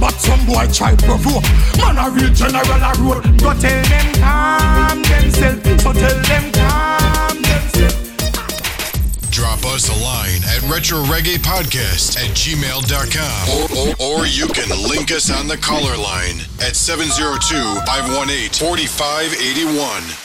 But some boy try provoke. Man a real general a road. Go tell them calm themselves. So tell them calm themselves. Drop us a line at Retro Podcast at gmail.com. Or, or, or you can link us on the caller line at 702 518 4581.